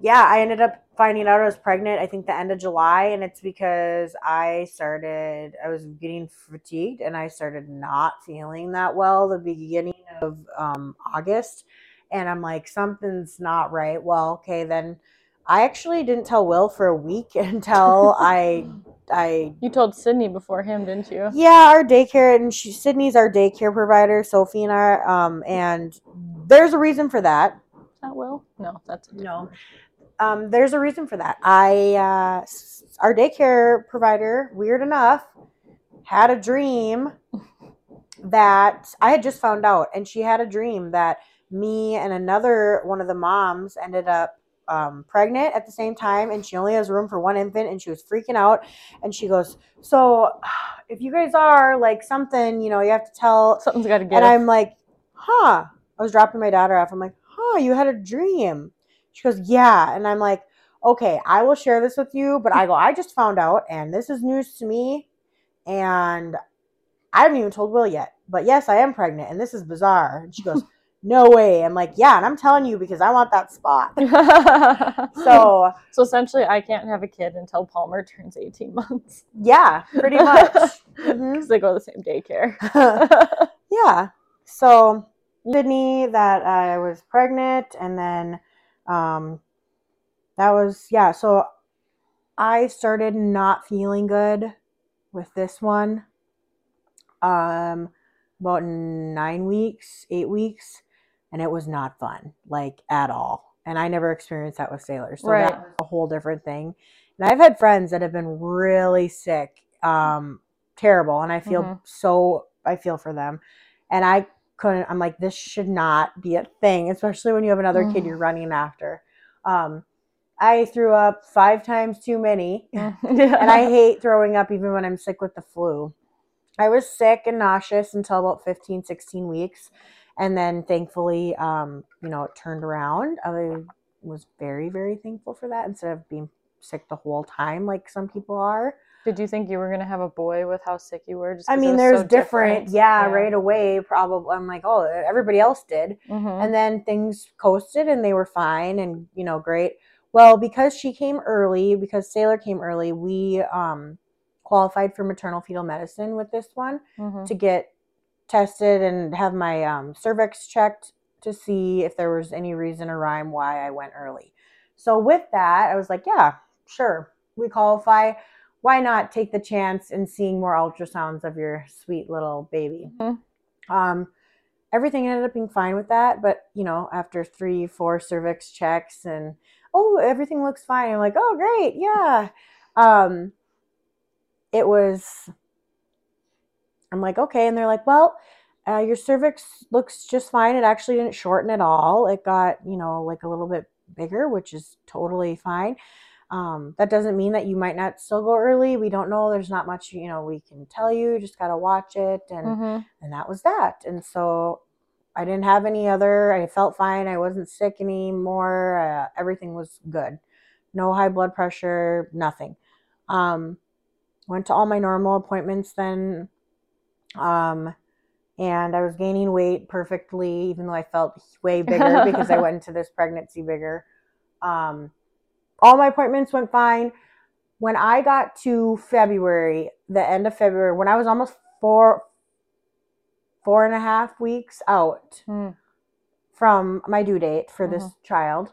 yeah, I ended up finding out I was pregnant. I think the end of July, and it's because I started. I was getting fatigued, and I started not feeling that well the beginning of um, August, and I'm like, something's not right. Well, okay, then I actually didn't tell Will for a week until I, I you told Sydney before him, didn't you? yeah, our daycare and she, Sydney's our daycare provider, Sophie and I, um, and there's a reason for that. Is that Will? No, that's a No. Um, there's a reason for that. I, uh, our daycare provider, weird enough, had a dream that I had just found out, and she had a dream that me and another one of the moms ended up um, pregnant at the same time, and she only has room for one infant, and she was freaking out. And she goes, "So, if you guys are like something, you know, you have to tell Something's got to get and I'm like, huh. I was dropping my daughter off. I'm like, huh, you had a dream. She goes, yeah. And I'm like, okay, I will share this with you. But I go, I just found out, and this is news to me. And I haven't even told Will yet. But yes, I am pregnant, and this is bizarre. And she goes, no way. I'm like, yeah. And I'm telling you because I want that spot. So, so essentially, I can't have a kid until Palmer turns 18 months yeah, pretty much. Mhm. because they go to the same daycare. yeah. So Sydney that I was pregnant and then um that was yeah, so I started not feeling good with this one. Um about 9 weeks, 8 weeks and it was not fun like at all. and I never experienced that with sailors. So Right. that's a whole different thing. And I've had friends that have been really sick, um, terrible, and I feel Mhm. so I feel for them. And I couldn't. I'm like, this should not be a thing, especially when you have another kid Mm. you're running after. Um, I threw up five times too many, yeah. and I hate throwing up even when I'm sick with the flu. I was sick and nauseous until about 15, 16 weeks. And then thankfully, um, you know, it turned around. I was very, very thankful for that instead of being sick the whole time like some people are. Did you think you were gonna have a boy with how sick you were? Just I mean, there's so different, yeah, right away, probably. I'm like, oh, everybody else did. Mhm. And then things coasted and they were fine and, you know, great. Well, because she came early, because Sailor came early, we um, qualified for maternal fetal medicine with this one Mhm. to get tested and have my um, cervix checked to see if there was any reason or rhyme why I went early. So with that, I was like, yeah, sure, we qualify. Why not take the chance in seeing more ultrasounds of your sweet little baby? Mhm. Um, everything ended up being fine with that, but you know, after three, four cervix checks and oh, everything looks fine. I'm like, oh, great, yeah. Um, it was I'm like, okay. And they're like, well, uh, your cervix looks just fine. It actually didn't shorten at all. It got, you know, like a little bit bigger, which is totally fine. Um, that doesn't mean that you might not still go early. We don't know. There's not much, you know, we can tell you. Just got to watch it. And, Mhm. and that was that. And so I didn't have any other, I felt fine. I wasn't sick anymore. Uh, everything was good. No high blood pressure, nothing. Um, went to all my normal appointments then um, and I was gaining weight perfectly, even though I felt way bigger because I went into this pregnancy bigger. Um, all my appointments went fine. When I got to February, the end of February, when I was almost four, four and a half weeks out Mm. from my due date for this child,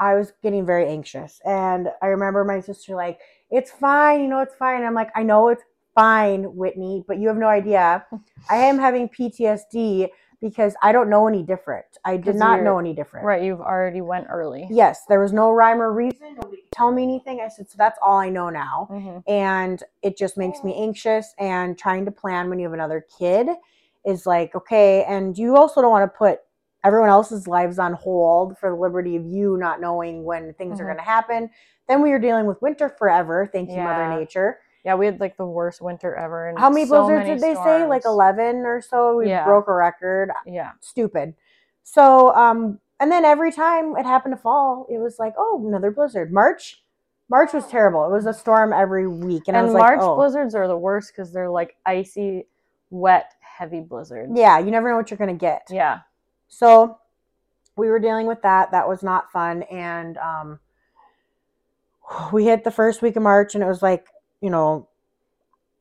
I was getting very anxious. And I remember my sister like, "It's fine, you know, it's fine." I'm like, "I know it's fine, Whitney, but you have no idea. I am having PTSD because I don't know any different. I did not know any different." Right, you've already went early. Yes, there was no rhyme or reason. Nobody tell me anything. I said, "So that's all I know now." Mhm. and it just makes me anxious and trying to plan when you have another kid is like okay and you also don't want to put everyone else's lives on hold for the liberty of you not knowing when things are Mhm. going to happen then we were dealing with winter forever thank you Yeah. mother nature Yeah, we had like the worst winter ever. And how many so blizzards many did they say like 11 or so we Yeah. broke a record Yeah. stupid so um and then every time it happened to fall it was like oh another blizzard march march was terrible it was a storm every week and, And, i was like March oh blizzards are the worst because they're like icy, wet, heavy blizzards. Yeah, you never know what you're going to get. Yeah. So we were dealing with that. That was not fun. And um, we hit the first week of March, and it was like, you know,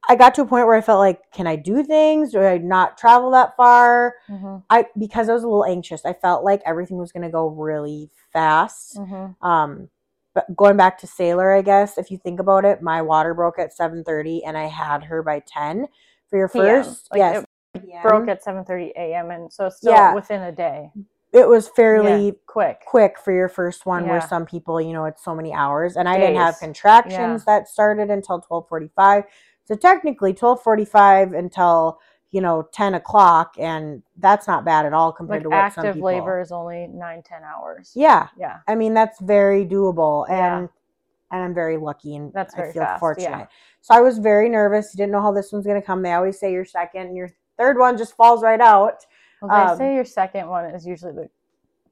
I got to a point where I felt like, can I do things? Do I not travel that far? hmm I because I was a little anxious. I felt like everything was going to go really fast. hmm Um, but going back to Sailor, I guess if you think about it, my water broke at seven thirty, and I had her by ten for your first. Like, yes, it broke at 7:30 a.m. and so it's still Yeah. within a day. It was fairly Yeah, quick. quick for your first one where some people you know it's so many hours and i didn't have Days. contractions that started until 1245 so technically 1245 until you know 10 o'clock and that's not bad at all compared Like to what some active people labor is only nine, ten hours. yeah Yeah. i mean that's very doable Yeah. and and i'm very lucky and That's i feel fast, yeah. fortunate so i was very nervous didn't know how this one's going to come they always say your second and your third one just falls right out Well, they Um, say your second one is usually the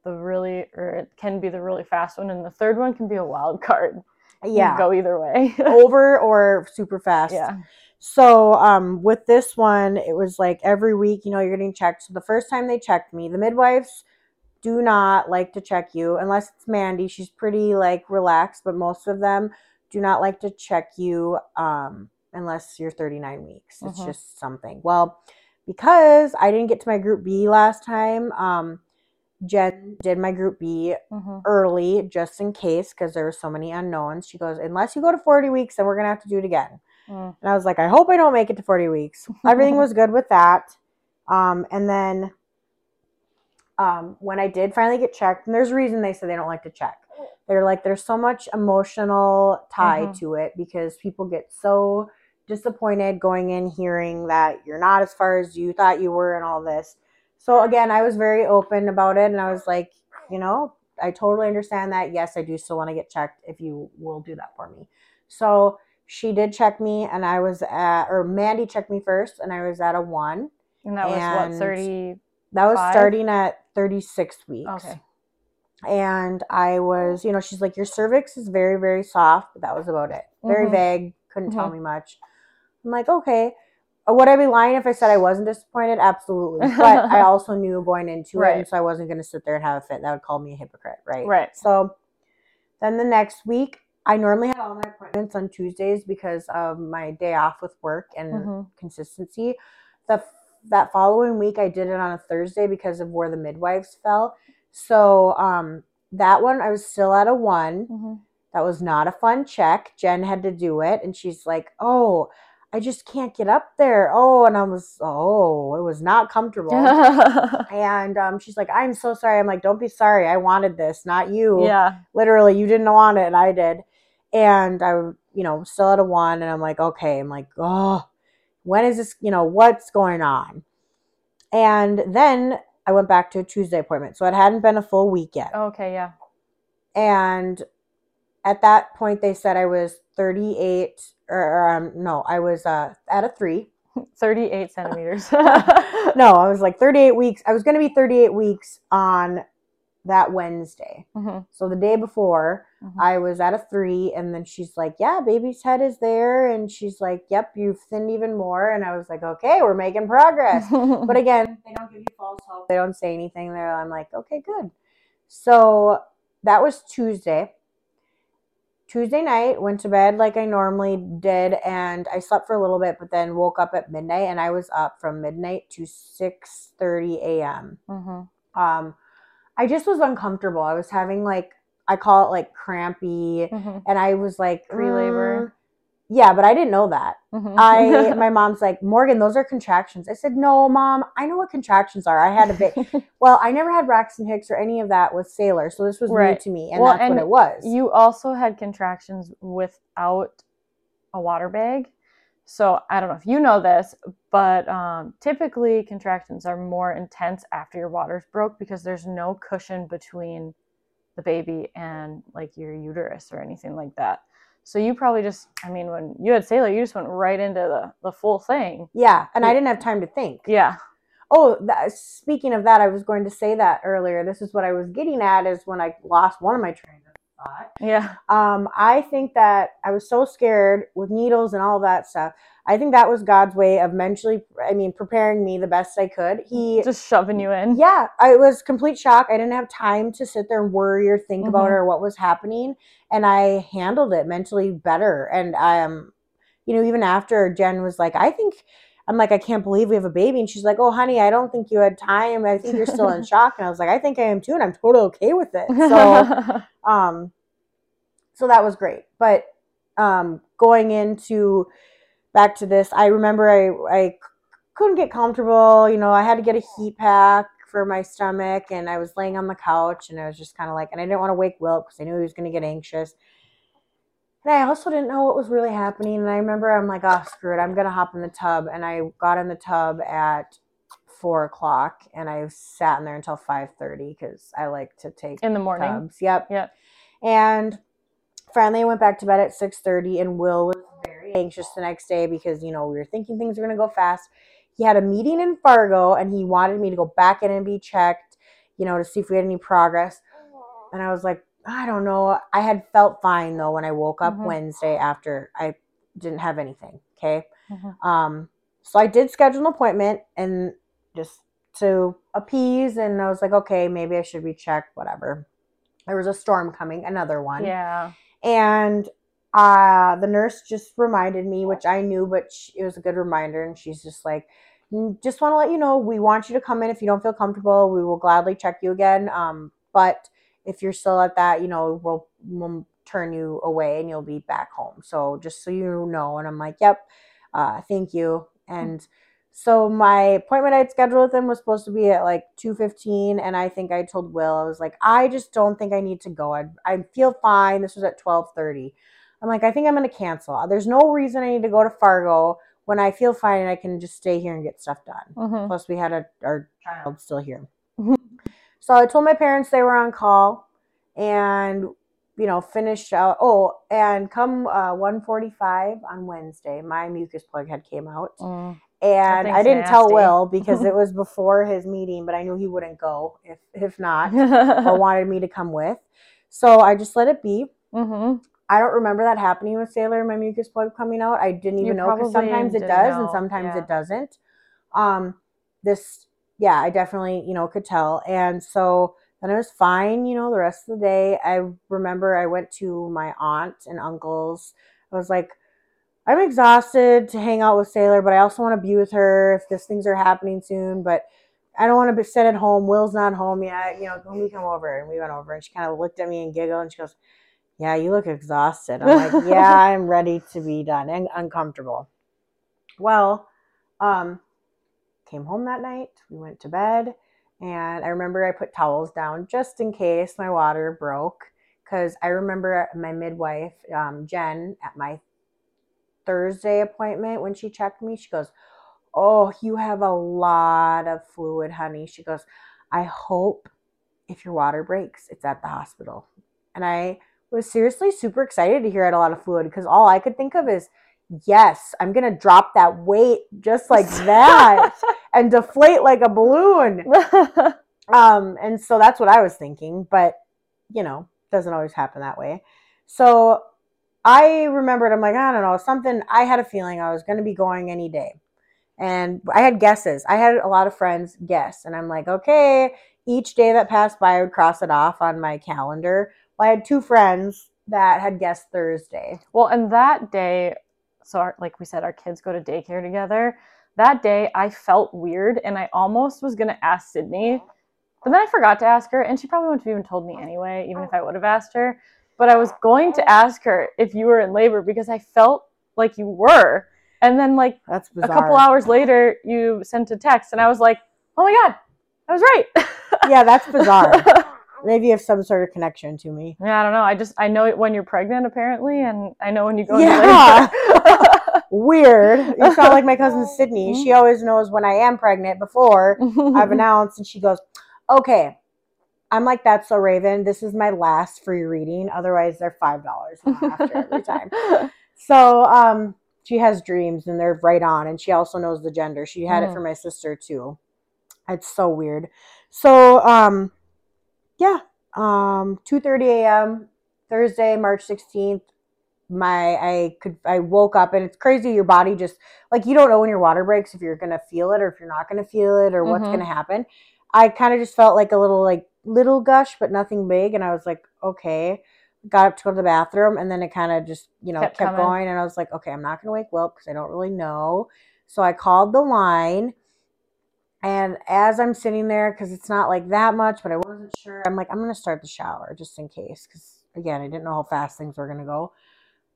the really, or it can be the really fast one, and the third one can be a wild card. Yeah go either way. over or super fast yeah. So um, with this one, it was like every week, you know, you're getting checked. So the first time they checked me, the midwives do not like to check you unless it's Mandy. She's pretty like relaxed, but most of them do not like to check you um, unless you're 39 weeks. It's Mhm. just something. Well, because I didn't get to my group B last time, um, Jen did my group B hmm early just in case because there were so many unknowns. She goes, unless you go to 40 weeks, then we're gonna have to do it again. Mm. And I was like, I hope I don't make it to 40 weeks. Everything was good with that. Um, and then um, when I did finally get checked, and there's a reason they said they don't like to check. They're like, there's so much emotional tie Mhm. to it because people get so disappointed going in hearing that you're not as far as you thought you were and all this. So again, I was very open about it and I was like, you know, I totally understand that. Yes, I do still want to get checked if you will do that for me. So she did check me and I was at or Mandy checked me first and I was at a 1. And that was And- what, 30? That was starting at 36 weeks. Okay. And I was, you know, she's like, your cervix is very, very soft, but that was about it. Very Mhm. vague, couldn't tell Mhm. me much. I'm like, okay. Uh, Would I be lying if I said I wasn't disappointed? Absolutely. But I also knew going into it, and so I wasn't going to sit there and have a fit. That would call me a hypocrite, right? Right. So then the next week, I normally had all my appointments on Tuesdays because of my day off with work and Mhm. consistency. The that following week, I did it on a Thursday because of where the midwives fell. So um, that one, I was still at a one. Mhm. That was not a fun check. Jen had to do it, and she's like, "Oh, I just can't get up there." Oh, and I was, oh, it was not comfortable. and um, she's like, "I'm so sorry." I'm like, "Don't be sorry. I wanted this, not you." yeah. literally you didn't want it and i did and i you know still at a one and i'm like okay i'm like oh when is this you know what's going on and then i went back to a tuesday appointment so it hadn't been a full week yet Okay, yeah. and at that point they said i was 38 or, um, no i was uh, at a three 38 centimeters. no i was like 38 weeks i was going to be 38 weeks on that wednesday Mhm. so the day before Mhm. I was at a three, and then she's like, "Yeah, baby's head is there," and she's like, "Yep, you've thinned even more." And I was like, "Okay, we're making progress." but again, they don't give you false hope. They don't say anything. There, I'm like, "Okay, good." So that was Tuesday. Tuesday night, went to bed like I normally did, and I slept for a little bit, but then woke up at midnight, and I was up from midnight to six thirty a.m Mhm. um i just was uncomfortable i was having like i call it like crampy Mhm. and i was like Pre-labor. "Mm." Yeah but i didn't know that Mhm. i my mom's like morgan those are contractions i said no mom i know what contractions are i had a bit well i never had braxton hicks or any of that with sailor so this was new to me and Well, that's and what it was You also had contractions without a water bag. So I don't know if you know this, but um, typically contractions are more intense after your water's broke because there's no cushion between the baby and like your uterus or anything like that. So you probably just, I mean, when you had Sailor, you just went right into the, the full thing. yeah and i didn't have time to think Yeah. oh that, speaking of that i was going to say that earlier this is what i was getting at is when i lost one of my trains thought Yeah. Um, I think that I was so scared with needles and all that stuff. I think that was God's way of mentally, I mean, preparing me the best I could. He, Just shoving you in. yeah, I was complete shock. I didn't have time to sit there and worry or think about Mhm. it or what was happening, and I handled it mentally better. And I um, you know, even after Jen was like, I think. I'm like, I can't believe we have a baby. And she's like, Oh, honey, I don't think you had time. I think you're still in shock. And I was like, I think I am too. And I'm totally okay with it. So, um so that was great but um going into back to this i remember I, I couldn't get comfortable you know i had to get a heat pack for my stomach and i was laying on the couch and i was just kind of like and i didn't want to wake will because i knew he was going to get anxious and i also didn't know what was really happening and i remember i'm like oh screw it i'm going to hop in the tub and i got in the tub at four o'clock and i sat in there until 5.30 because i like to take in the morning. tubs. Yep. Yep. And finally, I went back to bed at six thirty, and Will was very anxious the next day because you know we were thinking things were gonna go fast. He had a meeting in Fargo, and he wanted me to go back in and be checked, you know, to see if we had any progress. And I was like, I don't know. I had felt fine though when I woke up Mhm. Wednesday after I didn't have anything. Okay. Mhm. Um, so I did schedule an appointment and just to appease, and I was like, okay, maybe I should be checked, whatever. There was a storm coming, another one. Yeah. And uh, the nurse just reminded me, which I knew, but sh it was a good reminder. And she's just like, "Mm, just want to let you know, we want you to come in. If you don't feel comfortable, we will gladly check you again. Um, but if you're still at that, you know, we'll, we'll turn you away and you'll be back home. So just so you know. And I'm like, yep, uh, thank you. And So my appointment I'd scheduled with him was supposed to be at like 2:15 and I think I told Will I was like I just don't think I need to go. I I feel fine. This was at 12:30. I'm like I think I'm going to cancel. There's no reason I need to go to Fargo when I feel fine and I can just stay here and get stuff done. Mhm. Plus we had a, our child still here. so I told my parents they were on call and you know finished out oh and come uh 145 on Wednesday my mucus plug had came out Mm. and I didn't tell. Will because it was before his meeting, but I knew he wouldn't go if if not or wanted me to come with. So I just let it be. Mhm. I don't remember that happening with Sailor and my mucus plug coming out. I didn't You even know because sometimes it does and sometimes yeah. it doesn't. Um, this, yeah, I definitely, you know, could tell. And so then it was fine, you know, the rest of the day. I remember I went to my aunt and uncle's. I was like, I'm exhausted to hang out with Sailor, but I also want to be with her if these things are happening soon. But I don't want to be sit at home. Will's not home yet. You know, when we come over and we went over and she kind of looked at me and giggled and she goes, Yeah, you look exhausted. I'm like, Yeah, I'm ready to be done and uncomfortable. Well, um, came home that night. We went to bed. And I remember I put towels down just in case my water broke. Because I remember my midwife, um, Jen, at my Thursday appointment when she checked me, she goes, Oh, you have a lot of fluid, honey. She goes, I hope if your water breaks, it's at the hospital. And I was seriously super excited to hear I had a lot of fluid because all I could think of is, yes, I'm going to drop that weight just like that and deflate like a balloon. Um, and so that's what I was thinking, but you know, doesn't always happen that way. So I remembered, I'm like, I don't know, something, I had a feeling I was going to be going any day. And I had guesses. I had a lot of friends guess. And I'm like, okay, each day that passed by, I would cross it off on my calendar. Well, I had two friends that had guessed Thursday. Well, and that day, so our, like we said, our kids go to daycare together. That day, I felt weird, and I almost was gonna ask Sydney, but then I forgot to ask her, and she probably wouldn't have even told me anyway, even if I would have asked her. But I was going to ask her if you were in labor because I felt like you were, and then like That's a couple hours later, you sent a text, and I was like, "Oh my god, I was right." yeah, that's bizarre. Maybe you have some sort of connection to me. Yeah, I don't know. I just I know it when you're pregnant apparently, and I know when you go to labor. Yeah. Weird. You sound like my cousin Sydney. She always knows when I am pregnant before I've announced, and she goes, "Okay." I'm like, "That's so Raven. This is my last free reading. Otherwise, they're five dollars after every time." So, um, she has dreams, and they're right on. And she also knows the gender. She had it Mm. for my sister too. It's so weird. So, um, yeah, um, two thirty a.m. Thursday, March sixteenth. My I could I woke up and it's crazy. Your body just like you don't know when your water breaks if you're gonna feel it or if you're not gonna feel it or what's Mhm. gonna happen. I kind of just felt like a little like little gush, but nothing big, and I was like, okay. Got up to go to the bathroom, and then it kind of just you know Kept kept, going, and I was like, okay, I'm not gonna wake Will because I don't really know. So I called the line. And as I'm sitting there, because it's not like that much, but I wasn't sure, I'm like, I'm going to start the shower just in case. Because again, I didn't know how fast things were going to go.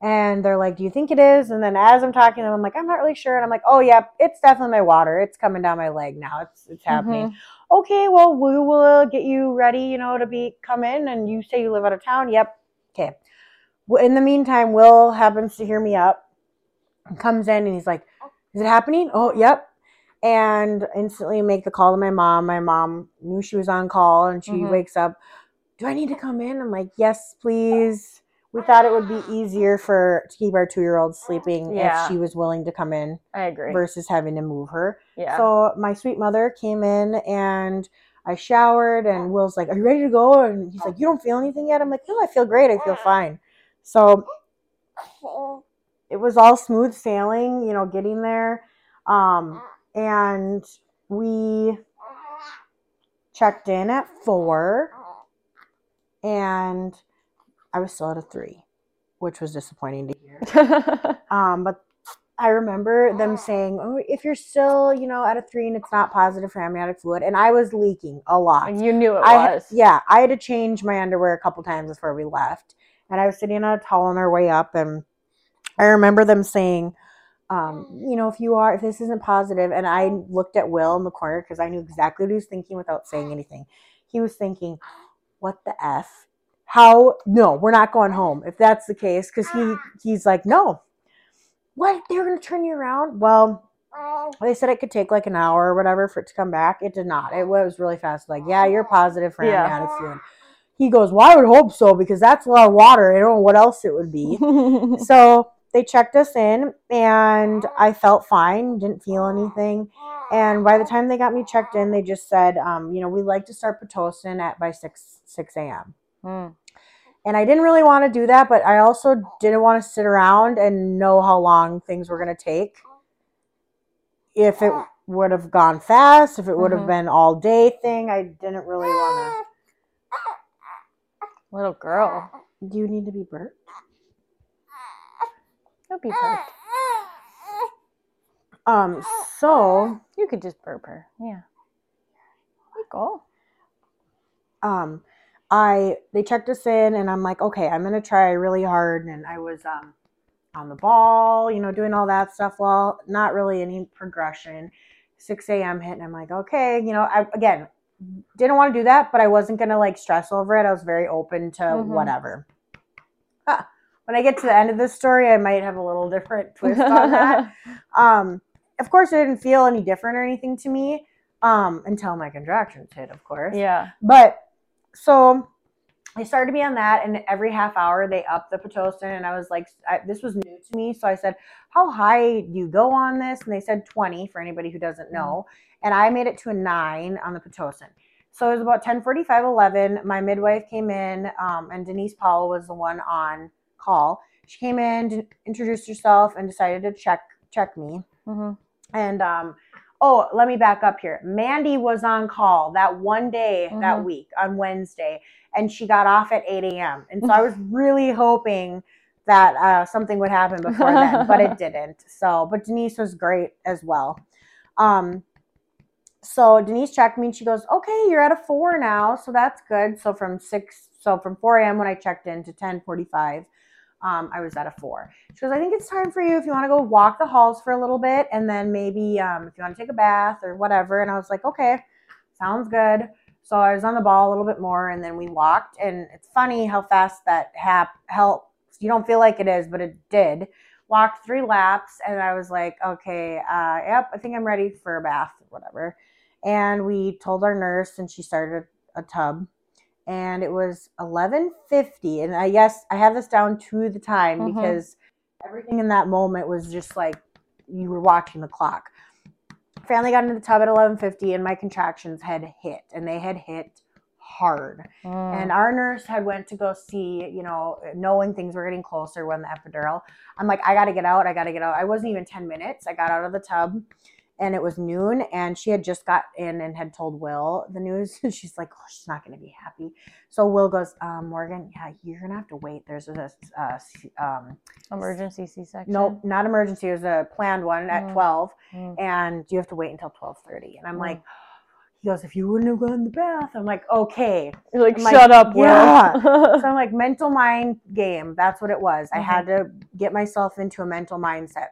And they're like, Do you think it is? And then as I'm talking to them, I'm like, I'm not really sure. And I'm like, Oh, yeah, it's definitely my water. It's coming down my leg now. It's it's happening. Okay, well, we will get you ready, you know, to be come in. And you say you live out of town. Yep. Okay. Well, in the meantime, Will happens to hear me up, comes in, and he's like, Is it happening? Oh, yep and instantly make the call to my mom. My mom knew she was on call and she Mhm. wakes up, Do I need to come in? I'm like, Yes, please. We thought it would be easier for to keep our two year old sleeping Yeah. if she was willing to come in I agree. versus having to move her. yeah. So my sweet mother came in and I showered and Will's like, Are you ready to go? And he's like, You don't feel anything yet? I'm like, No, I feel great. I feel fine. So it was all smooth sailing, you know, getting there. Um, and we checked in at four and I was still at a three, which was disappointing to hear. Um, but I remember them saying, "Oh, if you're still, you know, at a three and it's not positive for amniotic fluid," and I was leaking a lot. And you knew it I was. yeah, I had to change my underwear a couple times before we left, and I was sitting on a towel on our way up, and I remember them saying, um, you know, if you are, if this isn't positive, and I looked at Will in the corner because I knew exactly what he was thinking without saying anything. He was thinking, "What the f? How? No, we're not going home if that's the case." Because he he's like, "No, what? They're gonna turn you around?" Well, they said it could take like an hour or whatever for it to come back. It did not. It was really fast. Like, yeah, you're positive for Yeah. antioxidant. He goes, "Well, I would hope so because that's a lot of water. I don't know what else it would be." so they checked us in and I felt fine, didn't feel anything. And by the time they got me checked in, they just said, um, you know, we'd like to start Pitocin at by 6 6 a.m. Mm. And I didn't really want to do that, but I also didn't want to sit around and know how long things were going to take. If it would have gone fast, if it would have Mhm. been all day thing, I didn't really want to. Little girl. Do you need to be burped? It'll be burped. Um, so You could just burp her. Yeah. There you go. um i they checked us in and i'm like okay i'm gonna try really hard. And i was um on the ball you know doing all that stuff well not really any progression. 6 a.m hit and i'm like okay you know i again didn't want to do that but i wasn't gonna like stress over it. I was very open to Mhm. whatever. Ah, when i get to the end of this story i might have a little different twist on that. Um of course it didn't feel any different or anything to me um until my contractions hit of course. Yeah. but so I started to be on that, and every half hour they up the pitocin, and I was like, I, this was new to me, so I said, "How high do you go on this?" And they said twenty for anybody who doesn't know, and I made it to a nine on the pitocin. So it was about 10:45, 11. My midwife came in, um, and Denise Powell was the one on call. She came in, introduced herself, and decided to check check me. hmm And um, oh, let me back up here. Mandy was on call that one day that Mhm. week on Wednesday, and she got off at 8 a.m. And so I was really hoping that uh, something would happen before then, but it didn't. So, but Denise was great as well. Um, so Denise checked me and she goes, "Okay, you're at a four now, so that's good." So from six, so from 4 a.m. when I checked in to 10:45, um, I was at a four. She goes, "I think it's time for you if you want to go walk the halls for a little bit, and then maybe um, if you want to take a bath or whatever." And I was like, "Okay, sounds good." So I was on the ball a little bit more, and then we walked. And it's funny how fast that hap helps. You don't feel like it is, but it did. Walked three laps, and I was like, "Okay, uh, yep, I think I'm ready for a bath or whatever." And we told our nurse, and she started a tub and it was 11:50 and I guess I have this down to the time Mhm. because everything in that moment was just like you were watching the clock. Finally got into the tub at 11:50 and my contractions had hit and they had hit hard. Mm. And our nurse had went to go see, you know, knowing things were getting closer when the epidural. I'm like, I gotta get out, I gotta get out. I wasn't even 10 minutes. I got out of the tub and it was noon and she had just got in and had told Will the news. She's like, oh, she's not gonna be happy. So Will goes, um, Morgan, yeah, you're gonna have to wait. There's a, uh, um, Emergency C-section. no, not emergency. It was a planned one at Mm. 12 Mm. and you have to wait until 12:30. And I'm Mm. like, he goes, if you wouldn't have gone in the bath, I'm like, okay. You're like, I'm like, shut up, Will. yeah. So I'm like, mental mind game. That's what it was. I Mhm. had to get myself into a mental mindset.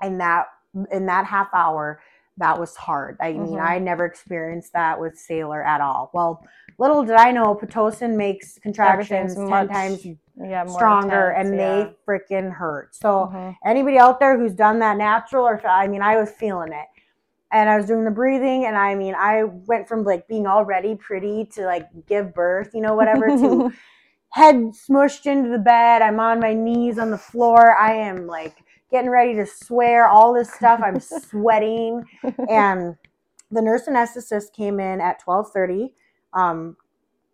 And that in that half hour, that was hard. I mean, Mhm. I never experienced that with Sailor at all. Well, little did I know Pitocin makes contractions Everything's 10 times yeah, more stronger intense, and yeah. they freaking hurt. So Mhm. anybody out there who's done that natural or I mean I was feeling it. And I was doing the breathing and I mean I went from like being already pretty to like give birth, you know, whatever to head smushed into the bed. I'm on my knees on the floor. I am like getting ready to swear all this stuff. I'm sweating and the nurse anesthetist came in at 12:30 um,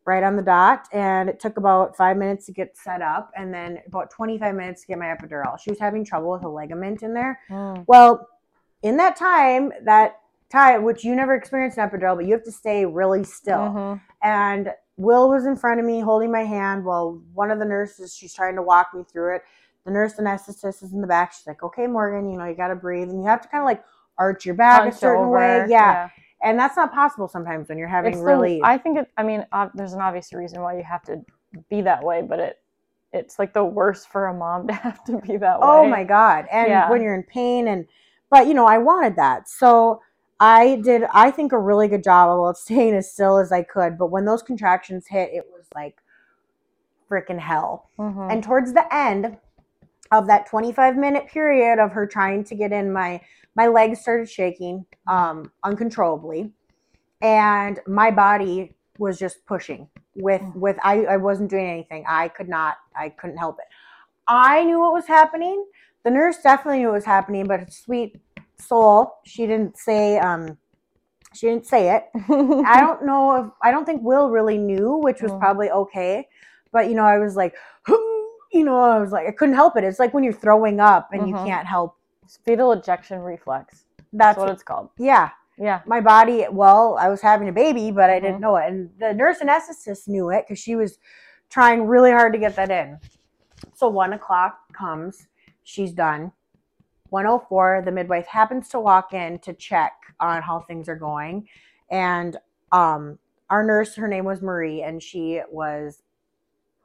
right on the dot and it took about 5 minutes to get set up and then about 25 minutes to get my epidural. She was having trouble with a ligament in there. Mm. Well, in that time, that time which you never experienced an epidural, but you have to stay really still Mhm. and Will was in front of me holding my hand while one of the nurses she's trying to walk me through it. The nurse anesthetist is in the back. She's like, "Okay, Morgan, you know you got to breathe and you have to kind of like arch your back a Hunch certain way." over, Yeah. and that's not possible sometimes when you're having It's the- really. I think it. I mean, uh, there's an obvious reason why you have to be that way, but it it's like the worst for a mom to have to be that way. Oh my god. And Yeah. when you're in pain and but you know, I wanted that. So I did I think a really good job of staying as still as I could, but when those contractions hit, it was like freaking hell. Mhm. And towards the end of that 25 minute period of her trying to get in my my legs started shaking um uncontrollably. And my body was just pushing with Mm. with I, I wasn't doing anything. I could not i couldn't help it. I knew what was happening. The nurse definitely knew what was happening but a sweet soul she didn't say um she didn't say it. I don't know if i don't think will really knew which was Mm. probably okay. But you know i was like you know i was like i couldn't help it it's like when you're throwing up and Mhm. you can't help fetal ejection reflex. that's That's what it's called. yeah Yeah. my body well i was having a baby but i didn't Mhm. know it and the nurse anesthetist knew it because she was trying really hard to get that in so one o'clock comes she's done 104 the midwife happens to walk in to check on how things are going and um our nurse her name was marie and she was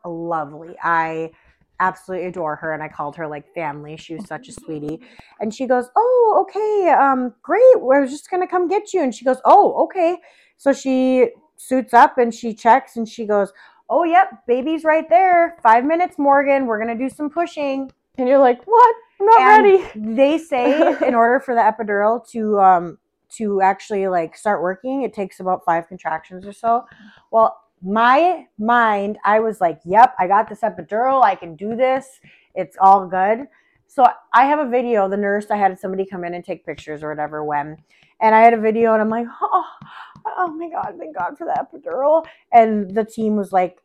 lovely i absolutely adore her and i called her like family. She was such a sweetie. And she goes oh okay um great we're just gonna come get you. And she goes oh okay. So she suits up and she checks and she goes oh yep baby's right there. Five minutes morgan. We're gonna do some pushing. And you're like, what? I'm not And ready. they say in order for the epidural to um to actually like start working it takes about five contractions or so. Well my mind i was like yep i got this epidural i can do this it's all good so i have a video the nurse i had somebody come in and take pictures or whatever when and i had a video and i'm like oh, oh my god thank god for the epidural and the team was like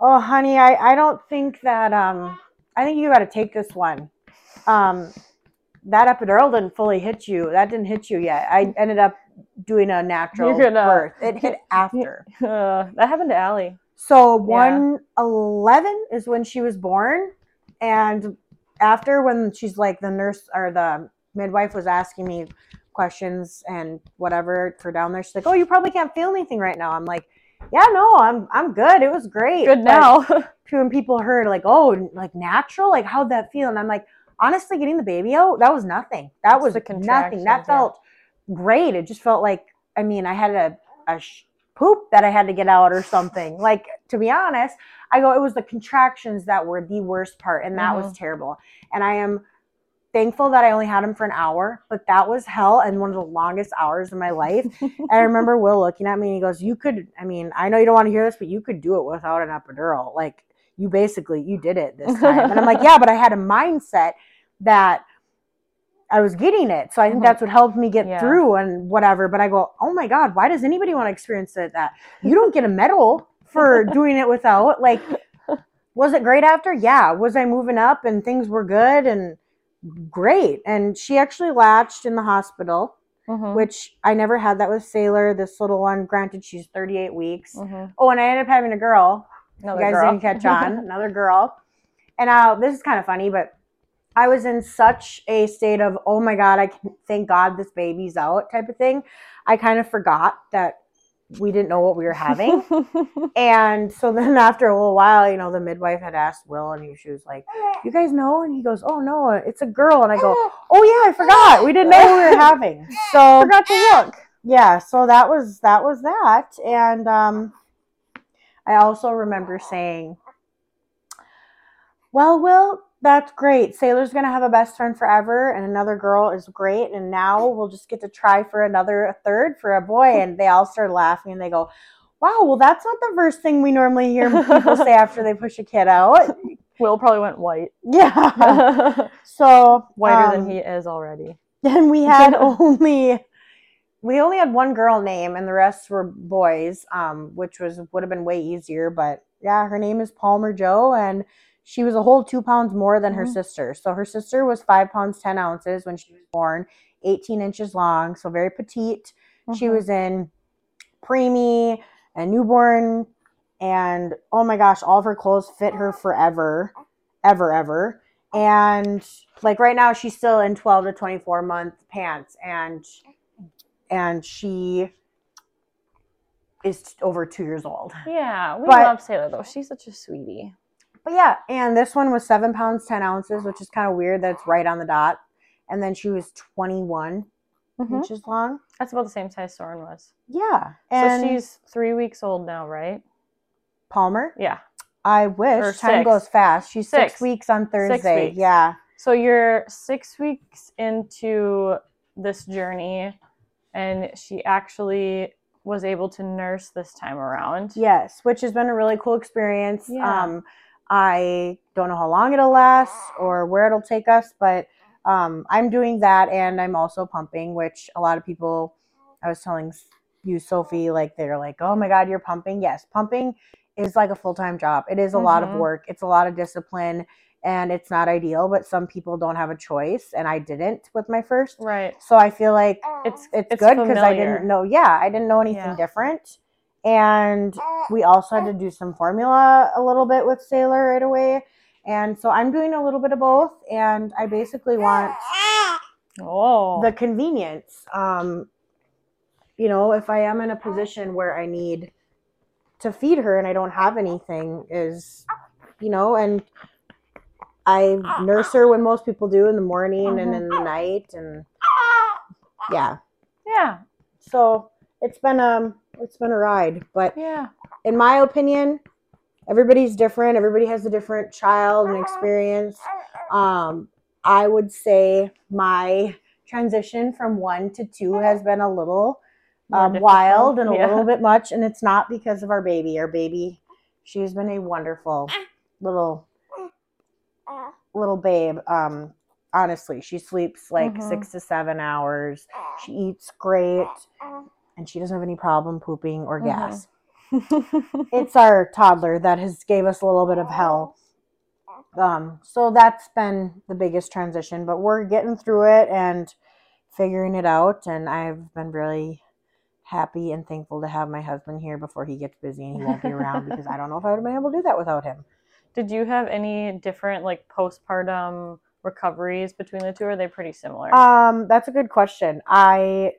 oh honey i, I don't think that um i think you got to take this one um that epidural didn't fully hit you. That didn't hit you yet. I ended up doing a natural gonna- birth. It hit after. Uh, that happened to Allie. So one eleven is when she was born, and after when she's like the nurse or the midwife was asking me questions and whatever for down there, she's like, "Oh, you probably can't feel anything right now." I'm like, "Yeah, no, I'm I'm good. It was great. Good now. when people heard like, "Oh, like natural, like how'd that feel?" and I'm like, honestly, getting the baby out, that was nothing. That was nothing. That felt great. It just felt like, I mean, I had a, a sh- poop that I had to get out or something. Like, to be honest, I go, it was the contractions that were the worst part, and that Mm-hmm. was terrible. And I am thankful that I only had him for an hour, but that was hell and one of the longest hours of my life. And I remember Will looking at me and he goes, You could, I mean, I know you don't want to hear this, but you could do it without an epidural. Like, you basically, you did it this time. And I'm like, Yeah, but I had a mindset that I was getting it. So I think Mhm. that's what helped me get Yeah. through and whatever. But I go, Oh my God, why does anybody want to experience it that? You don't get a medal for doing it without. Like, was it great after? Yeah. Was I moving up and things were good and great? And she actually latched in the hospital Mhm. which I never had that with Sailor. This little one, granted, she's 38 weeks. Mhm. Oh, and I ended up having a girl. Another you guys girl. didn't catch on. Another girl. And uh, this is kind of funny, but I was in such a state of, oh my God, I can thank God this baby's out type of thing. I kind of forgot that we didn't know what we were having. and so then after a little while, you know, the midwife had asked Will, and he, she was like, you guys know? And he goes, oh no, it's a girl. And I go, oh yeah, I forgot. We didn't know what we were having. So Forgot to look. yeah so that was that was that and um i also remember saying well will that's great sailor's gonna have a best friend forever and another girl is great and now we'll just get to try for another a third for a boy and they all start laughing and they go wow well that's not the first thing we normally hear people say after they push a kid out Will probably went white. yeah so Whiter um, than he is already. and we had only we only had one girl name and the rest were boys um which was would have been way easier but yeah her name is palmer joe and she was a whole two pounds more than her Mhm. sister so her sister was five pounds ten ounces when she was born 18 inches long so very petite she Mhm. was in preemie and newborn and oh my gosh all of her clothes fit her forever ever ever and like right now she's still in 12 to 24 month pants and and she is over two years old Yeah, we But- love Sailor though. She's such a sweetie. But yeah, and this one was seven pounds, 10 ounces, which is kind of weird that it's right on the dot. And then she was 21 Mhm. inches long. That's about the same size Soren was. Yeah. And so she's three weeks old now, right? Palmer. Yeah. I wish Or time six. goes fast. She's six, Six. weeks on Thursday. weeks. Yeah. So you're six weeks into this journey, and she actually was able to nurse this time around. Yes, which has been a really cool experience. Yeah. Um, I don't know how long it'll last or where it'll take us, but um, I'm doing that and I'm also pumping, which a lot of people, I was telling you, Sophie, like they're like, oh my God, you're pumping. Yes, pumping is like a full time job. It is a lot of Mhm. work, it's a lot of discipline, and it's not ideal, but some people don't have a choice. And I didn't with my first. Right. So I feel like It's it's, it's good because I didn't know. Yeah, I didn't know anything Yeah. different, and we also had to do some formula a little bit with Sailor right away. And so I'm doing a little bit of both, and I basically want Oh. the convenience. Um, you know, if I am in a position where I need to feed her and I don't have anything, is you know, and I nurse her when most people do in the morning and Mhm. in the night, and yeah. yeah. So it's been um it's been a ride, but Yeah. in my opinion, everybody's different. Everybody has a different child and experience. Um, I would say my transition from one to two has been a little um, wild and a Yeah. little bit much, and it's not because of our baby. Our baby, she's been a wonderful little little babe. Um, honestly, she sleeps like Mhm. six to seven hours. She eats great, and she doesn't have any problem pooping or Mhm. gas. It's our toddler that has gave us a little bit of hell. Um, so that's been the biggest transition, but we're getting through it and figuring it out. And I've been really happy and thankful to have my husband here before he gets busy and he won't be around because I don't know if I would have been able to do that without him. Did you have any different like postpartum recoveries between the two? Or are they pretty similar? Um, that's a good question. I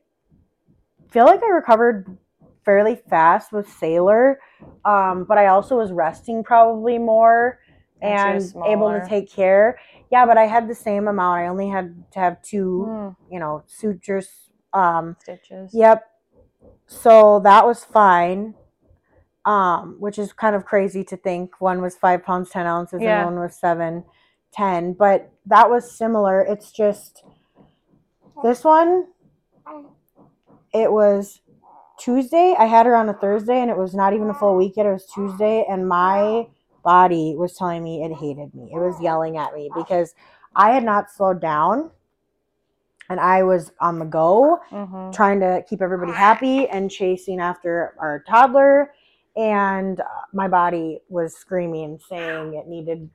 feel like I recovered fairly fast with Sailor, um, but I also was resting probably more And able to take care. Yeah, but I had the same amount. I only had to have two, Mm, you know, sutures. Um, stitches. yep. So that was fine. Um, which is kind of crazy to think. One was five pounds ten ounces Yeah. and one was seven ten. But that was similar. It's just this one it was Tuesday. I had her on a Thursday and it was not even a full week yet. It was Tuesday and my body was telling me it hated me. It was yelling at me because I had not slowed down and I was on the go hmm trying to keep everybody happy and chasing after our toddler and uh, my body was screaming saying it needed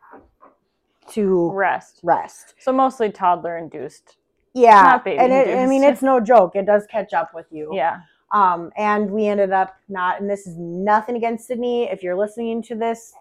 to Rest. rest. So mostly toddler induced. Yeah. And it, I mean it's no joke. It does catch up with you. Yeah. Um, and we ended up not, and this is nothing against Sydney. If you're listening to this,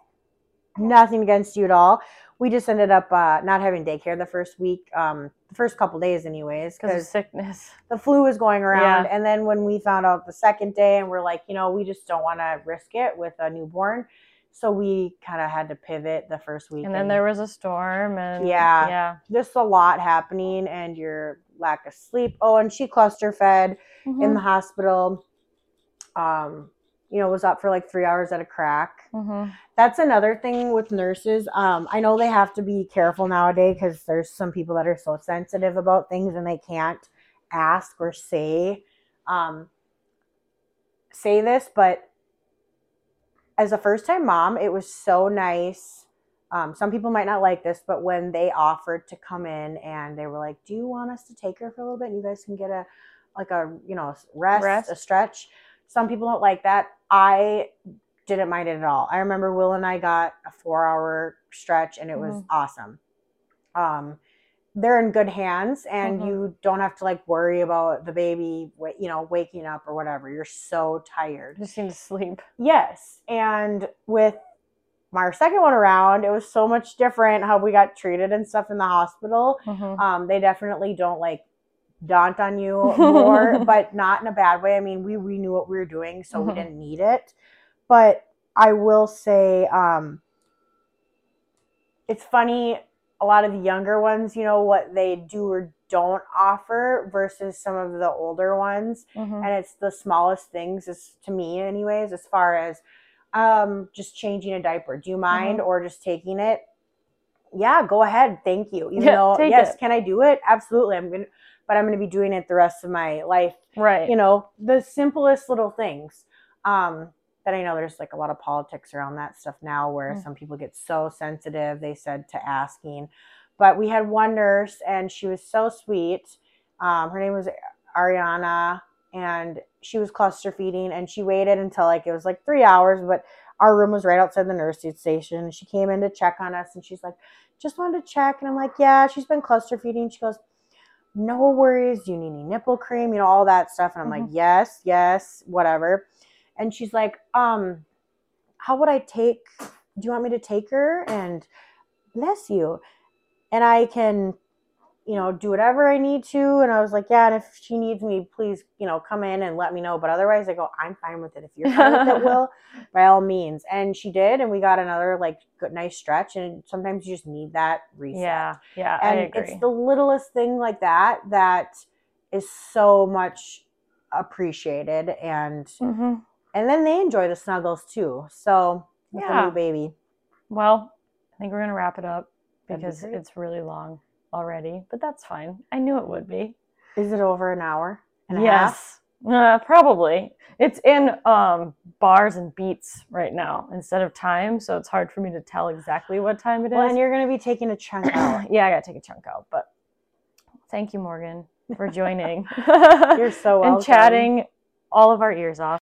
nothing against you at all. We just ended up uh, not having daycare the first week, um, the first couple days, anyways, Because of sickness. the flu was going around. Yeah. And then when we found out the second day, and we're like, you know, we just don't want to risk it with a newborn. So we kind of had to pivot the first week. And then there was a storm and Yeah. Yeah. just a lot happening, and your lack of sleep. Oh, and she cluster fed in Mm-hmm. the hospital. Um, you know, was up for like three hours at a crack. Mhm. That's another thing with nurses. Um, I know they have to be careful nowadays because there's some people that are so sensitive about things and they can't ask or say um, say this, but as a first time mom, it was so nice. Um, some people might not like this, but when they offered to come in and they were like, "Do you want us to take her for a little bit? And you guys can get a like a you know rest, Rest. a stretch." Some people don't like that. I didn't mind it at all. I remember Will and I got a four hour stretch and it was Mhm. awesome. Um, they're in good hands and Mhm. you don't have to like worry about the baby, you know, waking up or whatever. You're so tired. Just need to sleep. Yes. And with my second one around, it was so much different how we got treated and stuff in the hospital. Mhm. Um, they definitely don't like daunt on you more, but not in a bad way. I mean, we, we knew what we were doing, so we Mhm. didn't need it. But I will say, um, it's funny a lot of the younger ones you know what they do or don't offer versus some of the older ones. Mhm. and it's the smallest things as to me anyways as far as um just changing a diaper. Do you mind or just taking it? Yeah go ahead. Thank you. Even Yeah, though yes it. can i do it? Absolutely. I'm gonna but i'm gonna be doing it the rest of my life. Right. you know the simplest little things. Um but i know there's like a lot of politics around that stuff now where Mm. some people get so sensitive they said to asking. But we had one nurse and she was so sweet. Um, her name was ariana and she was cluster feeding and she waited until like it was like three hours but our room was right outside the nursing station. She came in to check on us and she's like just wanted to check. And i'm like yeah she's been cluster feeding she goes no worries do you need any nipple cream you know all that stuff. And i'm like yes yes whatever and she's like um how would i take do you want me to take her? And bless you. And i can you know do whatever i need to. And i was like yeah and if she needs me please you know come in and let me know. But otherwise i go i'm fine with it. If you're fine with it will by all means. And she did and we got another like good nice stretch. And sometimes you just need that reset. Yeah. Yeah. I and agree. it's the littlest thing like that that is so much appreciated. And hmm and then they enjoy the snuggles too so with the Yeah. new baby Well, I think we're gonna wrap it up That'd be because it's really long already, but that's fine. I knew it would be. is it over an hour and a half yes, uh, probably. It's in um, bars and beats right now instead of time, so it's hard for me to tell exactly what time it is. well and you're gonna be taking a chunk out yeah, I gotta take a chunk out, but thank you, Morgan, for joining you're so welcome. and chatting all of our ears off.